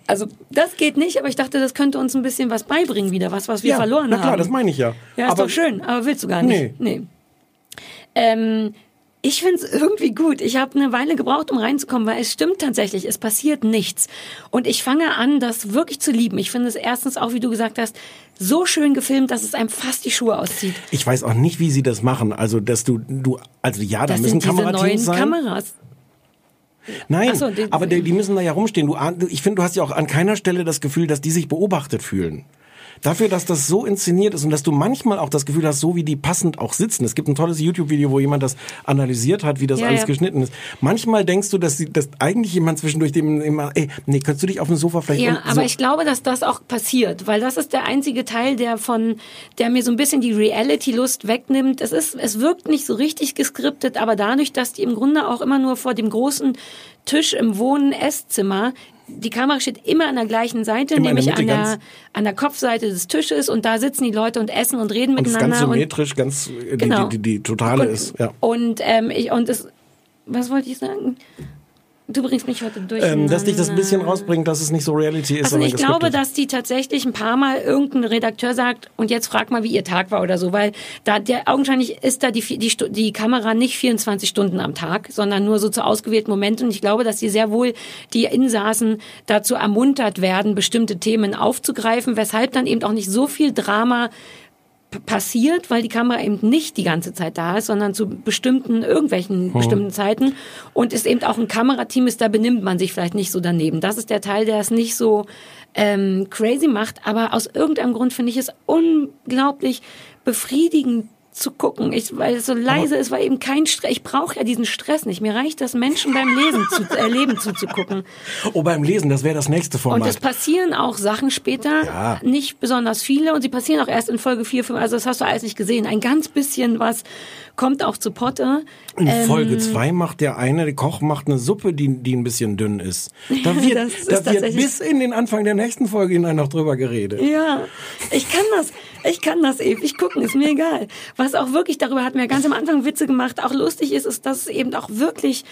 also das geht nicht, aber ich dachte, das könnte uns ein bisschen was beibringen wieder, was, was wir ja, verloren na klar, haben. das meine ich ja. Ja, ist aber doch schön, aber willst du gar nicht. Nee. nee. Ähm, ich finde es irgendwie gut. Ich habe eine Weile gebraucht, um reinzukommen, weil es stimmt tatsächlich, es passiert nichts. Und ich fange an, das wirklich zu lieben. Ich finde es erstens auch, wie du gesagt hast, so schön gefilmt, dass es einem fast die Schuhe auszieht. ich weiß auch nicht, wie sie das machen. Also, dass du, du, also ja, da Das müssen sind diese neuen Kamerateams sein. Kameras. Nein, so, die- aber die, die müssen da ja rumstehen. Du, ahn- ich finde, du hast ja auch an keiner Stelle das Gefühl, dass die sich beobachtet fühlen. Dafür, dass das so inszeniert ist und dass du manchmal auch das Gefühl hast, so wie die passend auch sitzen. Es gibt ein tolles YouTube-Video, wo jemand das analysiert hat, wie das Ja, alles ja. geschnitten ist. Manchmal denkst du, dass, sie, dass eigentlich jemand zwischendurch dem immer, ey, nee, könntest du dich auf dem Sofa vielleicht... Ja, und aber so. ich glaube, dass das auch passiert, weil das ist der einzige Teil, der von, der mir so ein bisschen die Reality-Lust wegnimmt. Es ist, es wirkt nicht so richtig geskriptet, aber dadurch, dass die im Grunde auch immer nur vor dem großen Tisch im Wohnen-Esszimmer die Kamera steht immer an der gleichen Seite, Immer der nämlich Mitte, an der, ganz- an der Kopfseite des Tisches und da sitzen die Leute und essen und reden und das miteinander. ganz und- symmetrisch, ganz, äh, die, Genau. die, die, die totale Und- ist, ja. Und ähm, ich und es, was wollte ich sagen? Du bringst mich heute durch. Ähm, dass dich das ein bisschen rausbringt, dass es nicht so Reality ist, Also ich glaube, dass die tatsächlich ein paar Mal irgendein Redakteur sagt, und jetzt frag mal, wie ihr Tag war oder so, weil da der augenscheinlich ist da die, die, die Kamera nicht 24 Stunden am Tag, sondern nur so zu ausgewählten Momenten. Und ich glaube, dass die sehr wohl die Insassen dazu ermuntert werden, bestimmte Themen aufzugreifen, weshalb dann eben auch nicht so viel Drama passiert, weil die Kamera eben nicht die ganze Zeit da ist, sondern zu bestimmten, irgendwelchen bestimmten Zeiten. Und es eben auch ein Kamerateam ist, da benimmt man sich vielleicht nicht so daneben. Das ist der Teil, der es nicht so ähm, crazy macht. Aber aus irgendeinem Grund finde ich es unglaublich befriedigend zu gucken, ich, weil es so leise ist, weil eben kein Stress. Ich brauche ja diesen Stress nicht. Mir reicht das, Menschen beim Lesen zu, äh, Leben zuzugucken. Oh, beim Lesen, das wäre das nächste Format. Und es passieren auch Sachen später, Ja. nicht besonders viele und sie passieren auch erst in Folge 4, 5, also das hast du alles nicht gesehen. Ein ganz bisschen was kommt auch zu Potte. In Ähm, Folge 2 macht der eine, der Koch macht eine Suppe, die, die ein bisschen dünn ist. Da wird, Das da wird bis in den Anfang der nächsten Folge hinein noch drüber geredet. Ja, ich kann das. Ich kann das ewig gucken, ist mir egal. Was auch wirklich, darüber hatten wir ganz am Anfang Witze gemacht, auch lustig ist, ist, dass es eben auch wirklich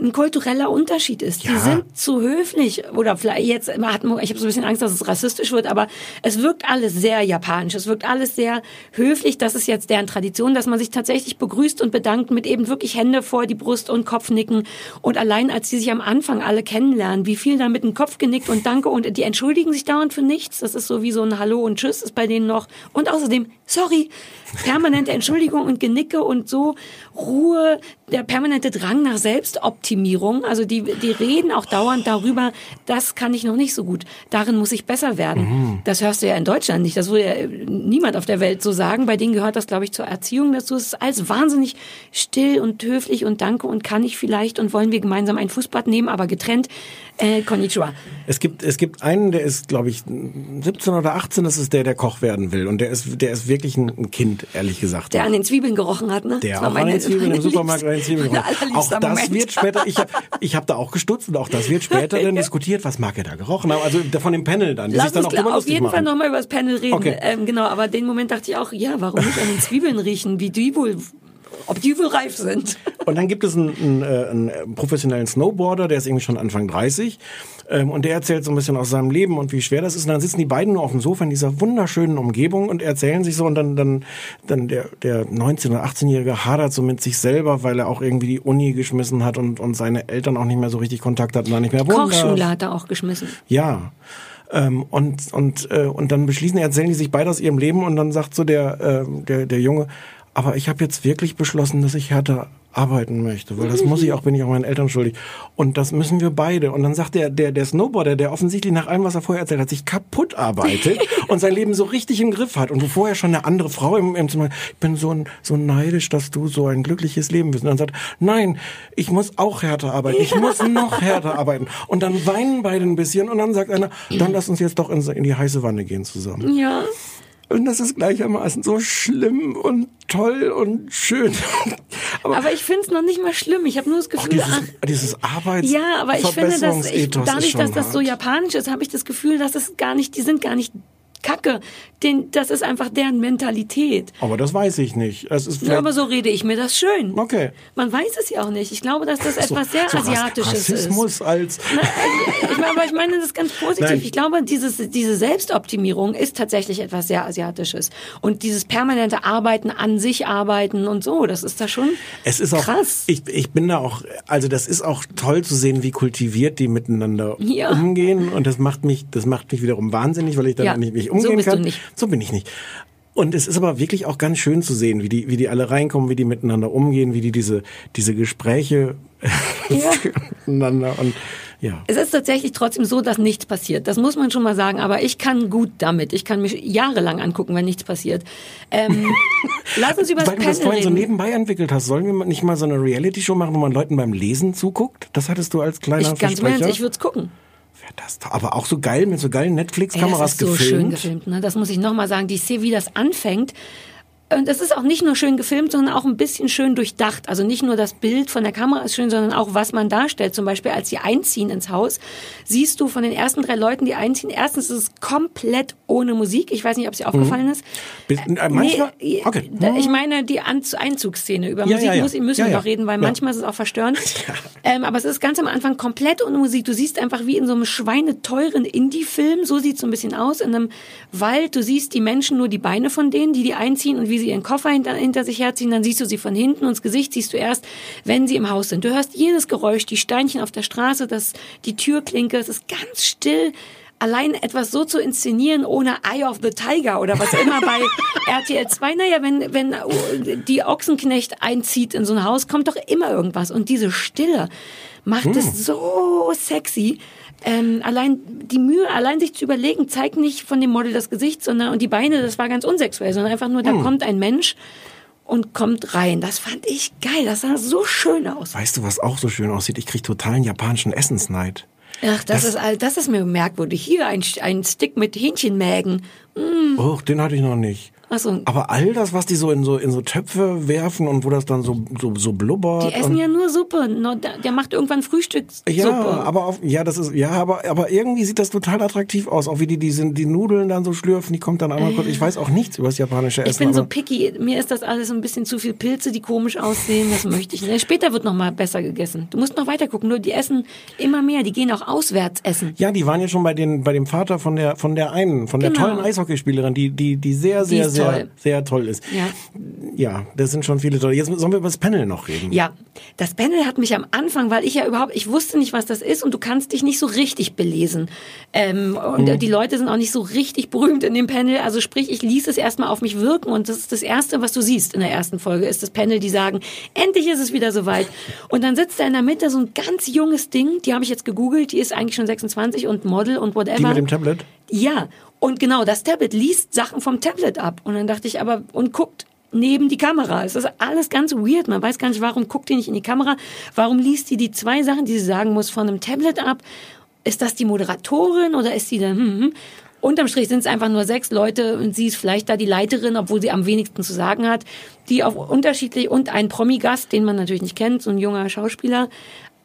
ein kultureller Unterschied ist. Die Ja. sind zu höflich oder vielleicht jetzt ich habe so ein bisschen Angst, dass es rassistisch wird, aber es wirkt alles sehr japanisch. Es wirkt alles sehr höflich. Das ist jetzt deren Tradition, dass man sich tatsächlich begrüßt und bedankt mit eben wirklich Hände vor die Brust und Kopfnicken. Und allein als die sich am Anfang alle kennenlernen, wie viel da mit dem Kopf genickt und Danke und die entschuldigen sich dauernd für nichts. Das ist so wie so ein Hallo und Tschüss ist bei denen noch. Und außerdem, sorry, permanente Entschuldigung und Genicke und so Ruhe, der permanente Drang nach Selbstoptimierung. Also die, die reden auch dauernd darüber, das kann ich noch nicht so gut. Darin muss ich besser werden. Mhm. Das hörst du ja in Deutschland nicht. Das würde ja niemand auf der Welt so sagen. Bei denen gehört das, glaube ich, zur Erziehung dazu. Es ist alles wahnsinnig still und höflich und danke und kann ich vielleicht und wollen wir gemeinsam ein Fußbad nehmen, aber getrennt. Äh, konnichiwa. Es gibt, es gibt einen, der ist, glaube ich, 17 oder 18, das ist der, der Koch werden will. Und der ist, der ist wirklich ein, Kind, ehrlich gesagt. Der an den Zwiebeln gerochen hat, ne? Der auch an den Zwiebeln im Supermarkt an den Zwiebeln gerochen. Auch das Moment. wird später, ich habe ich hab da auch gestutzt und auch das wird später dann diskutiert, was mag er da gerochen haben. Also von dem Panel dann, die Lass sich dann auch drüber auf jeden Fall machen. nochmal über das Panel reden. Okay. Ähm, genau, aber den Moment dachte ich auch, ja, warum nicht an den Zwiebeln riechen, wie die wohl, ob die wohl reif sind. Und dann gibt es einen, einen, äh, einen professionellen Snowboarder, der ist irgendwie schon Anfang 30. Ähm, und der erzählt so ein bisschen aus seinem Leben und wie schwer das ist. Und dann sitzen die beiden nur auf dem Sofa in dieser wunderschönen Umgebung und erzählen sich so. Und dann, dann, dann der, der 19- oder 18-Jährige hadert so mit sich selber, weil er auch irgendwie die Uni geschmissen hat und, und seine Eltern auch nicht mehr so richtig Kontakt hatten, da nicht mehr wohnen darf. Kochschule hat er auch geschmissen. Ja. Ähm, und und äh, und dann beschließen, erzählen die sich beide aus ihrem Leben und dann sagt so der äh, der der Junge, aber ich habe jetzt wirklich beschlossen, dass ich härter arbeiten möchte, weil das muss ich auch, bin ich auch meinen Eltern schuldig. Und das müssen wir beide. Und dann sagt der, der, der Snowboarder, der offensichtlich nach allem, was er vorher erzählt hat, sich kaputt arbeitet und sein Leben so richtig im Griff hat. Und wo vorher schon eine andere Frau im, im Zimmer, ich bin so, so neidisch, dass du so ein glückliches Leben bist. Und dann sagt, nein, ich muss auch härter arbeiten. Ich muss noch härter arbeiten. Und dann weinen beide ein bisschen und dann sagt einer, dann lass uns jetzt doch in, in die heiße Wanne gehen zusammen. Ja. Und das ist gleichermaßen so schlimm und toll und schön. aber, aber, ich finde es noch nicht mal schlimm. Ich habe nur das Gefühl, dieses, ach, dieses Arbeits Ja, aber ich finde, dass ich, dadurch, dass das so japanisch ist, habe ich das Gefühl, dass es gar nicht, die sind gar nicht Kacke. Den, das ist einfach deren Mentalität. Aber das weiß ich nicht. Es ist ja, aber so rede ich mir das schön. Okay. Man weiß es ja auch nicht. Ich glaube, dass das etwas sehr so Asiatisches Rassismus ist. als. Na, ich meine, aber ich meine das ganz positiv. Nein. Ich glaube, dieses, diese Selbstoptimierung ist tatsächlich etwas sehr Asiatisches. Und dieses permanente Arbeiten, an sich arbeiten und so, das ist da schon es ist auch, krass. Ich, ich bin da auch, also das ist auch toll zu sehen, wie kultiviert die miteinander Ja. umgehen. Und das macht mich, das macht mich wiederum wahnsinnig, weil ich dann Ja. nicht, nicht So umgehen du kann. nicht. So bin ich nicht. Und es ist aber wirklich auch ganz schön zu sehen, wie die, wie die alle reinkommen, wie die miteinander umgehen, wie die diese, diese Gespräche miteinander und ja. Es ist tatsächlich trotzdem so, dass nichts passiert. Das muss man schon mal sagen. Aber ich kann gut damit. Ich kann mich jahrelang angucken, wenn nichts passiert. Ähm, lass uns über das Weil du das Panel vorhin so reden. nebenbei entwickelt hast, sollen wir nicht mal so eine Reality-Show machen, wo man Leuten beim Lesen zuguckt? Das hattest du als kleiner ich ganz im Ernst, ich würde es gucken. Aber auch so geil mit so geilen Netflix-Kameras das ist so gefilmt. schön gefilmt. Ne? Das muss ich nochmal sagen. Die Szene, wie das anfängt. Und es ist auch nicht nur schön gefilmt, sondern auch ein bisschen schön durchdacht. Also nicht nur das Bild von der Kamera ist schön, sondern auch was man darstellt. Zum Beispiel, als sie einziehen ins Haus, siehst du von den ersten drei Leuten, die einziehen, erstens ist es komplett ohne Musik. Ich weiß nicht, ob es dir aufgefallen ist. Bis, äh, manchmal? Nee, okay. Ich meine die Einzugsszene. Über Ja, Musik ja, ja. Muss, müssen wir ja. noch reden, weil manchmal ist es auch verstörend. Ähm, aber es ist ganz am Anfang komplett ohne Musik. Du siehst einfach wie in so einem schweineteuren Indie-Film, so sieht es so ein bisschen aus, in einem Wald. Du siehst die Menschen nur die Beine von denen, die die einziehen und wie sie ihren Koffer hinter, hinter sich herziehen. Dann siehst du sie von hinten und das Gesicht siehst du erst, wenn sie im Haus sind. Du hörst jedes Geräusch, die Steinchen auf der Straße, das, die Türklinke. Es ist ganz still allein etwas so zu inszenieren ohne Eye of the Tiger oder was immer bei RTL 2, naja, wenn, wenn die Ochsenknecht einzieht in so ein Haus, kommt doch immer irgendwas. Und diese Stille macht Hm. es so sexy. Ähm, allein die Mühe, allein sich zu überlegen, zeigt nicht von dem Model das Gesicht, sondern und die Beine, das war ganz unsexuell, sondern einfach nur, da Hm. kommt ein Mensch und kommt rein. Das fand ich geil. Das sah so schön aus. Weißt du, was auch so schön aussieht? Ich krieg totalen japanischen Essensneid. Ach, das, Das- ist all, das ist mir merkwürdig. Hier ein, ein Stick mit Hähnchenmägen. Mm. Oh, den hatte ich noch nicht. Ach so. Aber all das, was die so in so in so Töpfe werfen und wo das dann so so, so blubbert. Die essen ja nur Suppe. Der macht irgendwann Frühstückssuppe. ja, aber auf, ja, das ist ja, aber aber irgendwie sieht das total attraktiv aus, auch wie die die sind die Nudeln dann so schlürfen, die kommt dann einmal kurz. Ich weiß auch nichts über das japanische Essen. Ich bin so picky. Mir ist das alles ein bisschen zu viel Pilze, die komisch aussehen. Das möchte ich nicht. Später wird noch mal besser gegessen. Du musst noch weiter gucken. Nur die essen immer mehr. Die gehen auch auswärts essen. Ja, die waren ja schon bei den bei dem Vater von der von der einen, von der Genau. tollen Eishockeyspielerin, die die die sehr Die sehr sehr toll. sehr toll ist. Ja. Ja, das sind schon viele tolle. Jetzt sollen wir über das Panel noch reden. Ja, das Panel hat mich am Anfang, weil ich ja überhaupt, ich wusste nicht, was das ist und du kannst dich nicht so richtig belesen. Ähm, und Mhm. die Leute sind auch nicht so richtig berühmt in dem Panel. Also sprich, ich ließ es erstmal auf mich wirken und das ist das Erste, was du siehst in der ersten Folge, ist das Panel, die sagen, endlich ist es wieder soweit. Und dann sitzt da in der Mitte so ein ganz junges Ding, die habe ich jetzt gegoogelt, die ist eigentlich schon 26 und Model und whatever. Die mit dem Tablet? Ja, und genau, das Tablet liest Sachen vom Tablet ab. Und dann dachte ich aber, und guckt neben die Kamera. Es ist alles ganz weird. Man weiß gar nicht, warum guckt die nicht in die Kamera? Warum liest die die zwei Sachen, die sie sagen muss, von einem Tablet ab? Ist das die Moderatorin oder ist sie dann, hm, hm. Unterm Strich sind es einfach nur sechs Leute und sie ist vielleicht da die Leiterin, obwohl sie am wenigsten zu sagen hat, die auf unterschiedlich und ein Promi-Gast, den man natürlich nicht kennt, so ein junger Schauspieler.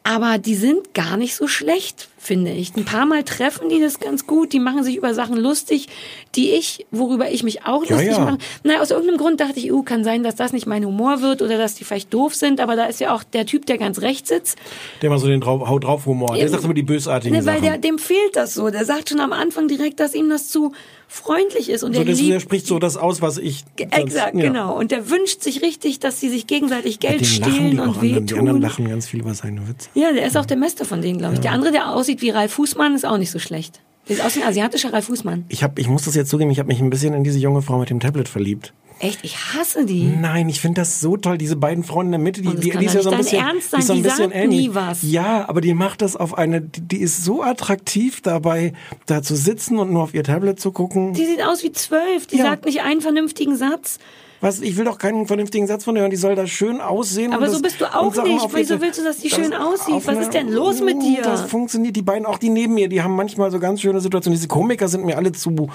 Aber die sind gar nicht so schlecht, finde ich. Ein paar Mal treffen die das ganz gut, die machen sich über Sachen lustig, die ich, worüber ich mich auch Ja, lustig ja. mache. Na, aus irgendeinem Grund dachte ich, uh, kann sein, dass das nicht mein Humor wird oder dass die vielleicht doof sind, aber da ist ja auch der Typ, der ganz rechts sitzt, Der mal so den Drau- Haut drauf Humor. Der Ja, sagt immer die bösartigen ne, weil der, dem fehlt das so. Der sagt schon am Anfang direkt, dass ihm das zu freundlich ist und so, er das, liebt der spricht so das aus, was ich. Exakt, ja. genau. Und der wünscht sich richtig, dass sie sich gegenseitig Geld stehlen die und anderen. Die anderen wehtun. lachen ganz viel über seine Witze. Ja, der ist auch der Beste von denen, glaube ich. Der andere, der aussieht wie Ralf Fußmann, ist auch nicht so schlecht. Der ist aus wie ein asiatischer Ralf Fußmann. Ich, hab, ich muss das jetzt zugeben, ich habe mich ein bisschen in diese junge Frau mit dem Tablet verliebt. Echt, ich hasse die. Nein, ich finde das so toll, diese beiden Frauen in der Mitte, die, das die, die ist ja so ein bisschen, Ernst die ist so sein, ein die bisschen sagt ähnlich. nie was. Ja, aber die macht das auf eine, die, die ist so attraktiv dabei, da zu sitzen und nur auf ihr Tablet zu gucken. Die sieht aus wie zwölf. Die Ja. sagt nicht einen vernünftigen Satz. Was, ich will doch keinen vernünftigen Satz von der hören, die soll da schön aussehen. Aber und so bist du auch nicht. Wieso willst du, dass die das schön aussieht? Was ist denn los mit dir? Das funktioniert. Die beiden, auch die neben mir, die haben manchmal so ganz schöne Situationen. Diese Komiker sind mir alle zu,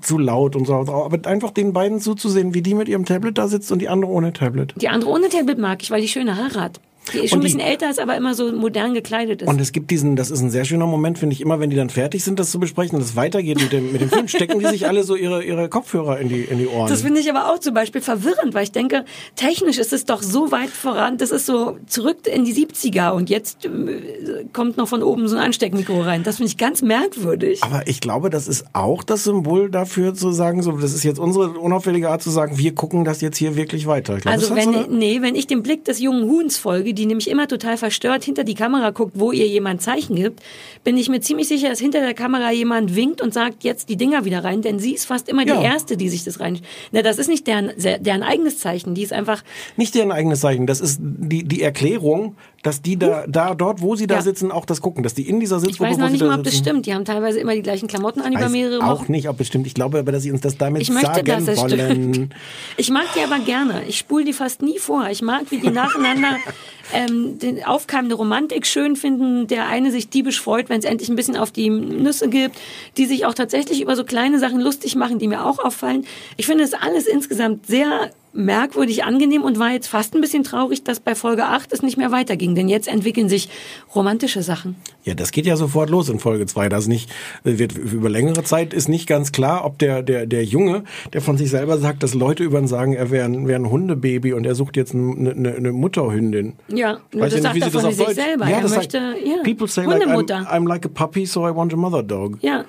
zu laut und so. Aber einfach den beiden zuzusehen, wie die mit ihrem Tablet da sitzt und die andere ohne Tablet. Die andere ohne Tablet mag ich, weil die schöne Haare hat. Die ist schon Und ein die- bisschen älter, ist aber immer so modern gekleidet ist. Und es gibt diesen, das ist ein sehr schöner Moment, finde ich, immer wenn die dann fertig sind, das zu besprechen und es weitergeht mit dem, mit dem Film, stecken die sich alle so ihre, ihre Kopfhörer in die, in die Ohren. Das finde ich aber auch zum Beispiel verwirrend, weil ich denke, technisch ist es doch so weit voran, das ist so zurück in die 70er und jetzt äh, kommt noch von oben so ein Ansteckmikro rein. Das finde ich ganz merkwürdig. Aber ich glaube, das ist auch das Symbol dafür zu sagen, so, das ist jetzt unsere unauffällige Art zu sagen, wir gucken das jetzt hier wirklich weiter. Ich glaube, Also wenn, so nee, wenn ich dem Blick des jungen Huhns folge, die nämlich immer total verstört hinter die Kamera guckt, wo ihr jemand Zeichen gibt, bin ich mir ziemlich sicher, dass hinter der Kamera jemand winkt und sagt, jetzt die Dinger wieder rein, denn sie ist fast immer Ja. die Erste, die sich das rein... Na, das ist nicht deren, deren eigenes Zeichen, die ist einfach... nicht deren eigenes Zeichen, das ist die, die Erklärung, dass die da, da, dort, wo sie da Ja. sitzen, auch das gucken, dass die in dieser Sitzgruppe, Ich weiß noch nicht mal, ob das stimmt. Die haben teilweise immer die gleichen Klamotten an über mehrere auch Wochen. nicht, ob es stimmt. Ich glaube aber, dass sie uns das damit Ich möchte, sagen dass wollen. stimmt. Ich mag die aber gerne. Ich spule die fast nie vor. Ich mag, wie die nacheinander ähm, den aufkeimende Romantik schön finden. Der eine sich diebisch freut, wenn es endlich ein bisschen auf die Nüsse gibt. Die sich auch tatsächlich über so kleine Sachen lustig machen, die mir auch auffallen. Ich finde es alles insgesamt sehr merkwürdig angenehm und war jetzt fast ein bisschen traurig, dass bei Folge 8 es nicht mehr weiterging. Denn jetzt entwickeln sich romantische Sachen. Ja, das geht ja sofort los in Folge 2. Das nicht, wird über längere Zeit ist nicht ganz klar, ob der, der, der Junge, der von sich selber sagt, dass Leute über ihn sagen, er wäre ein, wäre ein Hundebaby und er sucht jetzt eine, eine, eine Mutterhündin. Ja, nur Weiß das sagt nicht, er von sich Deutsch- selber. Ja, er möchte, sagt, ja, People say like, I'm, Hundemutter. I'm like a puppy, so I want a mother dog. Ja,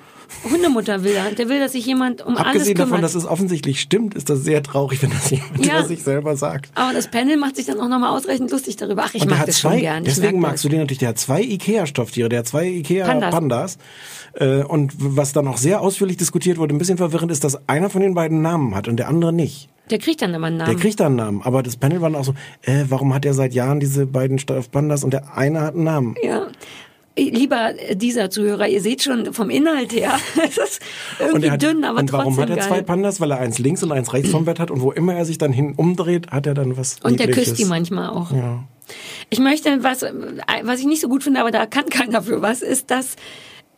Hundemutter will er. Der will, dass sich jemand um alles Abgesehen davon, dass es offensichtlich stimmt, ist das sehr traurig, wenn das jemand Ja. über sich selber sagt. Aber das Panel macht sich dann auch nochmal ausreichend lustig darüber. Ach, ich und mag das zwei, schon gern. Deswegen mag magst du den natürlich. Der hat zwei Ikea-Stofftiere, der hat zwei Ikea-Pandas. Pandas. Äh, und was dann auch sehr ausführlich diskutiert wurde, ein bisschen verwirrend ist, dass einer von den beiden Namen hat und der andere nicht. Der kriegt dann immer einen Namen. Der kriegt dann einen Namen. Aber das Panel war dann auch so, äh, warum hat er seit Jahren diese beiden Stoffpandas und der eine hat einen Namen? ja. Lieber dieser Zuhörer, ihr seht schon vom Inhalt her, es ist irgendwie er hat, dünn, aber und trotzdem warum hat er geil. zwei Pandas? Weil er eins links und eins rechts vom Bett hat und wo immer er sich dann hin umdreht, hat er dann was Und der küsst die manchmal auch. Ja. Ich möchte, was, was ich nicht so gut finde, aber da kann keiner für was, ist, dass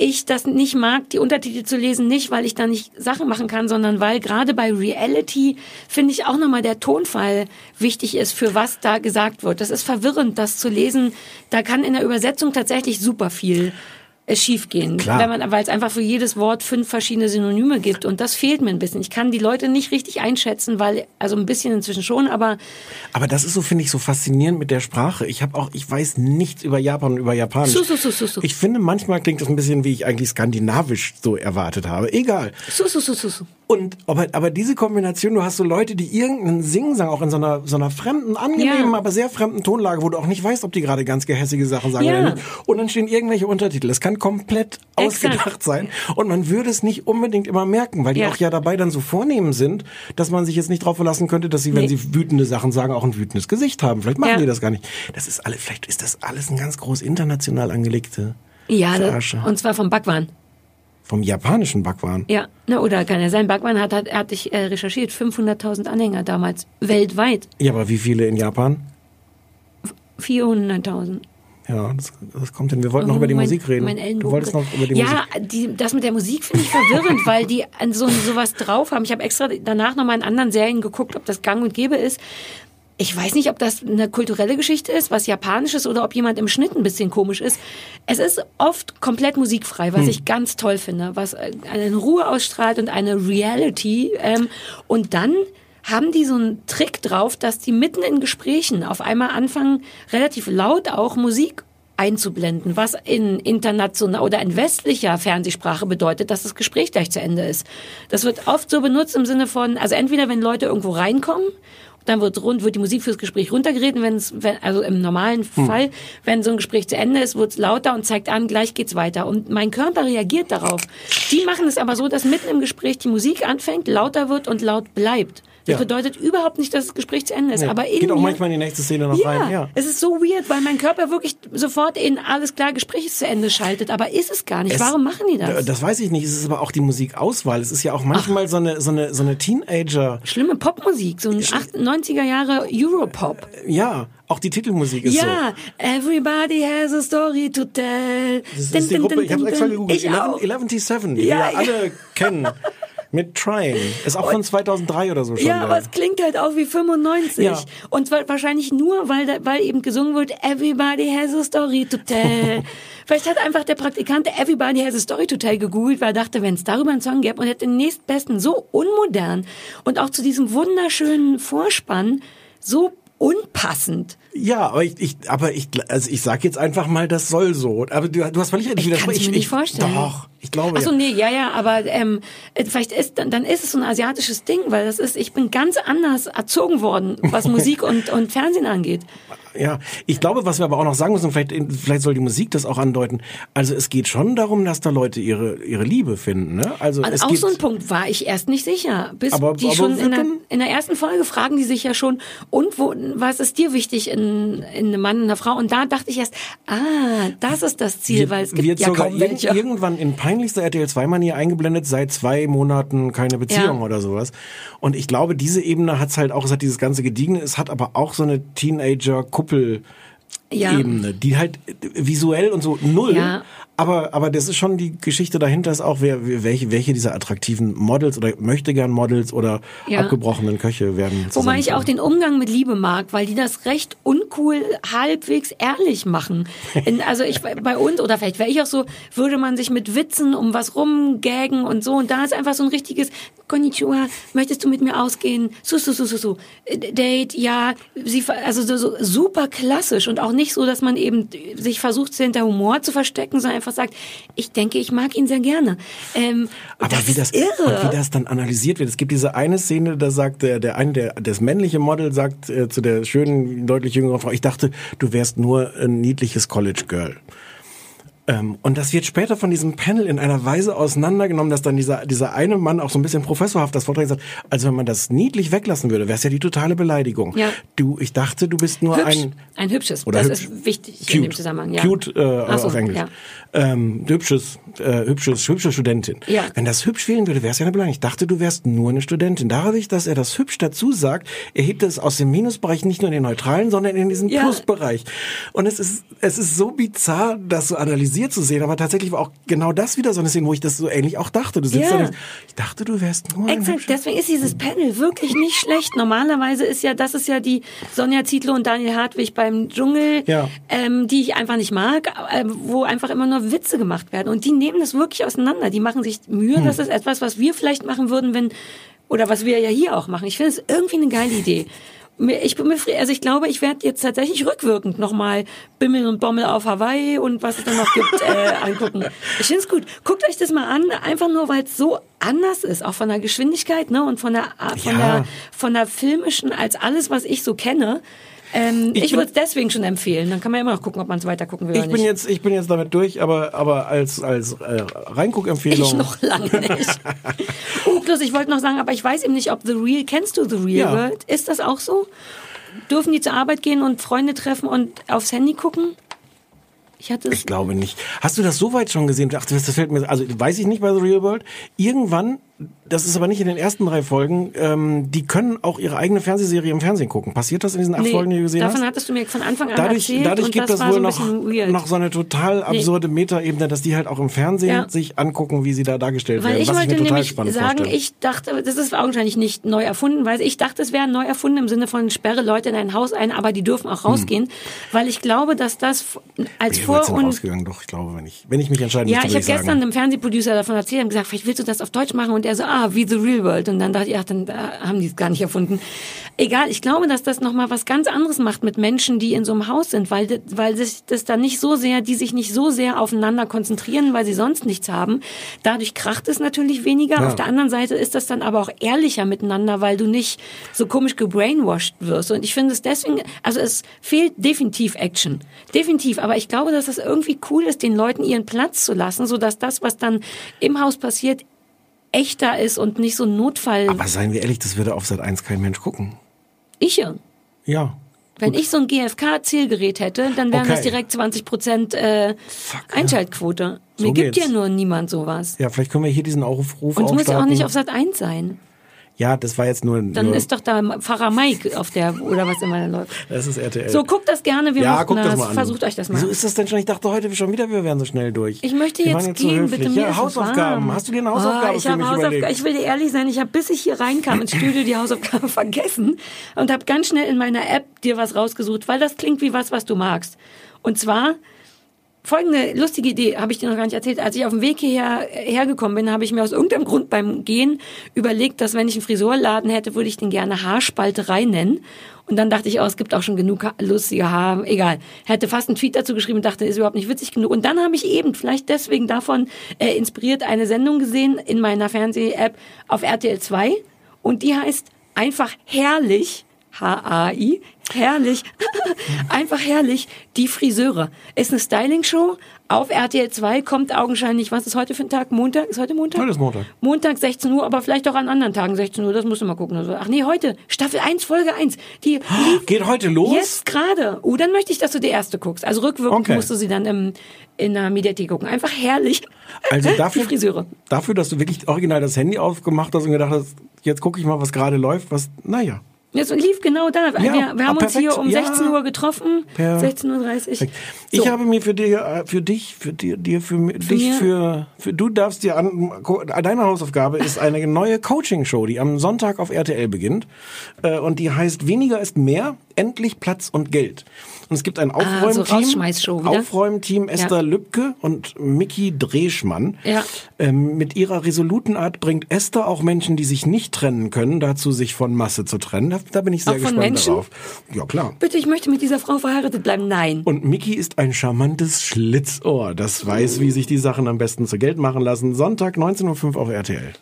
ich das nicht mag, die Untertitel zu lesen, nicht, weil ich da nicht Sachen machen kann, sondern weil gerade bei Reality, finde ich auch nochmal der Tonfall wichtig ist, für was da gesagt wird. Das ist verwirrend, das zu lesen. Da kann in der Übersetzung tatsächlich super viel schiefgehen, Klar. wenn man, weil es einfach für jedes Wort fünf verschiedene Synonyme gibt und das fehlt mir ein bisschen. Ich kann die Leute nicht richtig einschätzen, weil also ein bisschen inzwischen schon, aber Aber das ist so, finde ich, so faszinierend mit der Sprache. Ich habe auch, ich weiß nichts über Japan und über Japanisch. Su, su, su, su, su. Ich finde, manchmal klingt das ein bisschen, wie ich eigentlich skandinavisch so erwartet habe. Egal. su, su, su, su, su. Und aber, aber diese Kombination, du hast so Leute, die irgendeinen Singsang auch in so einer, so einer fremden, angenehmen, Ja. aber sehr fremden Tonlage, wo du auch nicht weißt, ob die gerade ganz gehässige Sachen sagen Ja. oder nicht. Und dann stehen irgendwelche Untertitel. Das kann komplett Exakt. ausgedacht sein. Und man würde es nicht unbedingt immer merken, weil die Ja. auch ja dabei dann so vornehm sind, dass man sich jetzt nicht darauf verlassen könnte, dass sie, wenn Nee. sie wütende Sachen sagen, auch ein wütendes Gesicht haben. Vielleicht machen die das gar nicht. Das ist alles, vielleicht ist das alles ein ganz groß international angelegte Ja, Verarsche. und zwar vom Backwaren. Vom japanischen Backwaren. Ja, ne, oder kann ja sein. Backwaren hat, hat, hatte ich äh, recherchiert, 500.000 Anhänger damals, weltweit. Ja, aber wie viele in Japan? 400.000. Ja, das, das kommt hin. Wir wollten noch über die Oh, mein, Musik reden. Du wolltest noch über die ja, Musik. die, das mit der Musik finde ich verwirrend, weil die an so sowas drauf haben. Ich habe extra danach noch mal in anderen Serien geguckt, ob das gang und gäbe ist. Ich weiß nicht, ob das eine kulturelle Geschichte ist, was japanisches oder ob jemand im Schnitt ein bisschen komisch ist. Es ist oft komplett musikfrei, was Hm. ich ganz toll finde, was äh, eine Ruhe ausstrahlt und eine Reality. Ähm, und dann haben die so einen Trick drauf, dass die mitten in Gesprächen auf einmal anfangen, relativ laut auch Musik einzublenden, was in international oder in westlicher Fernsehsprache bedeutet, dass das Gespräch gleich zu Ende ist. Das wird oft so benutzt im Sinne von, also entweder wenn Leute irgendwo reinkommen, dann wird rund, wird die Musik fürs Gespräch runtergeredet, wenn es, wenn, also im normalen Hm. Fall, wenn so ein Gespräch zu Ende ist, wird es lauter und zeigt an, gleich geht's weiter. Und mein Körper reagiert darauf. Die machen es aber so, dass mitten im Gespräch die Musik anfängt, lauter wird und laut bleibt. Das Ja. bedeutet überhaupt nicht, dass das Gespräch zu Ende ist. Nee, aber in geht auch manchmal in die nächste Szene noch ja, rein. Ja. es ist so weird, weil mein Körper wirklich sofort in alles klar, Gespräch ist zu Ende schaltet. Aber ist es gar nicht. Es- Warum machen die das? Äh, Das weiß ich nicht. Es ist aber auch die Musikauswahl. Es ist ja auch manchmal so eine, so eine, so eine Teenager. Schlimme Popmusik, so ein 8, 90er Jahre Europop. Ja, auch die Titelmusik ist Ja, everybody has a story to tell. so. Das ist die Gruppe, ich habe extra gegoogelt. Ich auch. 11, 11T7, die Ja, wir ja. alle kennen. Mit Trying. Ist auch von 2003 oder so schon. Ja, der- aber es klingt halt auch wie 95. Ja. Und zwar wahrscheinlich nur, weil, da, weil eben gesungen wird, everybody has a story to tell. Vielleicht hat einfach der Praktikant Everybody has a story to tell gegoogelt, weil er dachte, wenn es darüber einen Song gäbe und hätte den nächstbesten, so unmodern und auch zu diesem wunderschönen Vorspann so unpassend. Ja, aber ich, ich, aber ich, also ich sag jetzt einfach mal, das soll so. Aber du, du hast völlig recht. Ich widerspreche. mir nicht vorstellen. Doch, ich glaube. Achso, ja. nee, ja, ja, aber ähm, äh, vielleicht ist dann, dann ist es so ein asiatisches Ding, weil das ist, ich bin ganz anders erzogen worden, was Musik und, und Fernsehen angeht. Ja, ich glaube, was wir aber auch noch sagen müssen, vielleicht, vielleicht soll die Musik das auch andeuten. Also es geht schon darum, dass da Leute ihre, ihre Liebe finden, ne? Also es Also auch geht, so ein Punkt war ich erst nicht sicher. Bis Aber- die aber schon in der, in der ersten Folge fragen die sich ja schon, und wo, was ist dir wichtig in, in einem Mann, in einer Frau? Und da dachte ich erst, ah, das ist das Ziel, weil es gibt wird ja sogar kaum welche. irgendwann in peinlichster RTL 2 Manier eingeblendet, seit zwei Monaten keine Beziehung Ja. oder sowas. Und ich glaube, diese Ebene hat's halt auch, es hat dieses ganze Gediegene, es hat aber auch so eine Teenager-Kuppel Ja. Ebene, die halt visuell und so null. Ja. Aber, aber das ist schon die Geschichte dahinter, ist auch, wer, welche, welche dieser attraktiven Models oder möchte gern Models oder Ja. abgebrochenen Köche werden. Wobei ich auch den Umgang mit Liebe mag, weil die das recht uncool halbwegs ehrlich machen. In, also ich bei uns, oder vielleicht wäre ich auch so, würde man sich mit Witzen um was rumgägen und so. Und da ist einfach so ein richtiges Konnichiwa, möchtest du mit mir ausgehen? Su, su, su, su. Äh, Date, ja. Sie, also so, so super klassisch und auch nicht so, dass man eben sich versucht, hinter Humor zu verstecken, sondern einfach sagt, ich denke, ich mag ihn sehr gerne. Ähm, Aber das wie das, irre. wie das dann analysiert wird. Es gibt diese eine Szene, da sagt der, der eine, der, das männliche Model sagt äh, zu der schönen, deutlich jüngeren Frau, ich dachte, du wärst nur ein niedliches College Girl. Ähm, und das wird später von diesem Panel in einer Weise auseinandergenommen, dass dann dieser, dieser eine Mann auch so ein bisschen professorhaft das Vortrag sagt, also wenn man das niedlich weglassen würde, wäre es ja die totale Beleidigung. Ja. Du, ich dachte, du bist nur Hübsch. ein Ein hübsches. Oder das hübsch. ist wichtig Cute. in dem Zusammenhang. Ja. Cute äh, so, auf Englisch. Ja. Ähm, hübsches, äh, hübsches, hübsche Studentin. Ja. Wenn das hübsch fehlen würde, wäre es ja eine Beleidigung. Ich dachte, du wärst nur eine Studentin. Dadurch, dass er das hübsch dazu sagt, erhebt es aus dem Minusbereich nicht nur in den neutralen, sondern in diesen Ja. Plusbereich. Und es ist, es ist so bizarr, das so analysiert zu sehen. Aber tatsächlich war auch genau das wieder so eine Szene, wo ich das so ähnlich auch dachte. Du sitzt Ja. da und ich dachte, du wärst nur Exakt, deswegen ist dieses Panel wirklich nicht schlecht. Normalerweise ist ja, das ist ja die Sonja Zietlow und Daniel Hartwig beim Dschungel, Ja. ähm, die ich einfach nicht mag, äh, wo einfach immer nur Witze gemacht werden. Und die nehmen das wirklich auseinander. Die machen sich Mühe. Hm. Das ist etwas, was wir vielleicht machen würden, wenn, oder was wir ja hier auch machen. Ich finde es irgendwie eine geile Idee. Ich bin mir, also ich glaube, ich werde jetzt tatsächlich rückwirkend nochmal Bimmel und Bommel auf Hawaii und was es dann noch gibt, äh, angucken. Ich finde es gut. Guckt euch das mal an, einfach nur, weil es so anders ist, auch von der Geschwindigkeit, ne, und von der, von Ja. der, von der filmischen als alles, was ich so kenne. Ähm, Ich ich würde es deswegen schon empfehlen. Dann kann man immer noch gucken, ob man es weiter gucken will Ich bin jetzt, ich bin jetzt damit durch, aber, aber als, als äh, Reinguckempfehlung. Ich noch lange nicht. oh, plus ich wollte noch sagen, aber ich weiß eben nicht, ob The Real, kennst du The Real Ja. World? Ist das auch so? Dürfen die zur Arbeit gehen und Freunde treffen und aufs Handy gucken? Ich hatte. Ich glaube nicht. Hast du das so weit schon gesehen? Ach, das fällt mir, also weiß ich nicht bei The Real World. Irgendwann das ist aber nicht in den ersten drei Folgen, ähm, die können auch ihre eigene Fernsehserie im Fernsehen gucken. Passiert das in diesen acht Nee, Folgen, die du gesehen davon hast? hattest du mir von Anfang an Dadurch, erzählt dadurch gibt es wohl noch, noch so eine total absurde Metaebene, dass die halt auch im Fernsehen Ja. sich angucken, wie sie da dargestellt Weil werden. ich was wollte ich mir total nämlich spannend sagen, vorstelle. ich dachte, das ist augenscheinlich nicht neu erfunden, weil ich dachte, es wäre neu erfunden im Sinne von sperre Leute in ein Haus ein, aber die dürfen auch rausgehen, weil ich glaube, dass das als Bin Vor- und rausgegangen, doch, ich glaube, wenn ich, wenn ich mich entscheiden ja, müsste, ich würde habe ich gestern einem Fernsehproducer davon erzählt und gesagt, vielleicht willst du das auf Deutsch machen und er so, ah, wie The Real World und dann dachte ich, ach, dann da haben die es gar nicht erfunden. Egal, ich glaube, dass das nochmal was ganz anderes macht mit Menschen, die in so einem Haus sind, weil, weil sich das dann nicht so sehr, die sich nicht so sehr aufeinander konzentrieren, weil sie sonst nichts haben. Dadurch kracht es natürlich weniger. Ja. Auf der anderen Seite ist das dann aber auch ehrlicher miteinander, weil du nicht so komisch gebrainwashed wirst. Und ich finde es deswegen, also es fehlt definitiv Action. Definitiv. Aber ich glaube, dass es irgendwie cool ist, den Leuten ihren Platz zu lassen, sodass das, was dann im Haus passiert, echter ist und nicht so ein Notfall. Aber seien wir ehrlich, das würde auf Sat 1 kein Mensch gucken. ich ja. Ja. Wenn ich so ein GFK-Zielgerät hätte, dann wären das Okay. direkt 20 Prozent äh, Einschaltquote. So Mir gibt geht's. ja nur niemand sowas. Ja, vielleicht können wir hier diesen Aufruf Und es muss ja auch nicht auf Sat 1 sein. Ja, das war jetzt nur. Dann nur ist doch da Pfarrer Mike auf der, oder was immer da läuft. das ist RTL. So, guckt das gerne, wir ja, guckt das das. mal an. Versucht euch das mal. Wieso ist das denn schon? Ich dachte heute schon wieder, wir wären so schnell durch. Ich möchte jetzt, so gehen, höflich. bitte mir Ja, Hausaufgaben. Hast du dir eine Hausaufgabe oh, ich für mich Hausaufgaben. überlegt? Ich will dir ehrlich sein, ich habe bis ich hier reinkam ins Studio die Hausaufgabe vergessen und habe ganz schnell in meiner App dir was rausgesucht, weil das klingt wie was, was du magst. Und zwar folgende lustige Idee, habe ich dir noch gar nicht erzählt. Als ich auf dem Weg hierher hergekommen bin, habe ich mir aus irgendeinem Grund beim Gehen überlegt, dass wenn ich einen Friseurladen hätte, würde ich den gerne Haarspalterei nennen. Und dann dachte ich, oh, es gibt auch schon genug lustige Haare. Egal. Hätte fast einen Tweet dazu geschrieben und dachte, ist überhaupt nicht witzig genug. Und dann habe ich eben, vielleicht deswegen davon äh, inspiriert, eine Sendung gesehen in meiner Fernseh-App auf RTL 2. Und die heißt einfach herrlich. H-A-I, herrlich, einfach herrlich, die Friseure. Ist eine Styling-Show auf RTL 2, kommt augenscheinlich, was ist heute für ein Tag? Montag? Ist heute Montag? Heute ist Montag. Montag 16 Uhr, aber vielleicht auch an anderen Tagen 16 Uhr, das musst du mal gucken. Also, Ach nee, heute, Staffel 1, Folge 1. Die Geht heute los? Jetzt gerade. Oh, dann möchte ich, dass du die erste guckst. Also rückwirkend Okay. musst du sie dann im, in der Mediathek gucken. Einfach herrlich. Also die dafür, Friseure. dafür, dass du wirklich original das Handy aufgemacht hast und gedacht hast, jetzt gucke ich mal, was gerade läuft, was, naja. Das lief genau da. wir, wir haben ah, uns perfekt. hier um Ja. 16 Uhr getroffen. Per- 16.30 Uhr. Ich habe mir für dir, äh, für dich, für dir, dir für, mi- dich, für, für, du darfst dir an, deine Hausaufgabe ist eine neue Coaching-Show, die am Sonntag auf RTL beginnt, äh, und die heißt Weniger ist mehr, endlich Platz und Geld. Und es gibt ein Ah, so Aufräumteam? Aufräumteam Esther Ja. Lübke und Miki Dreschmann. Ja. Ähm, mit ihrer resoluten Art bringt Esther auch Menschen, die sich nicht trennen können, dazu, sich von Masse zu trennen. Da, da bin ich sehr Auch von gespannt Menschen? darauf. Ja, klar. Bitte, ich möchte mit dieser Frau verheiratet bleiben. Nein. Und Mickey ist ein charmantes Schlitzohr, das weiß, wie sich die Sachen am besten zu Geld machen lassen. Sonntag 19.05 Uhr auf RTL.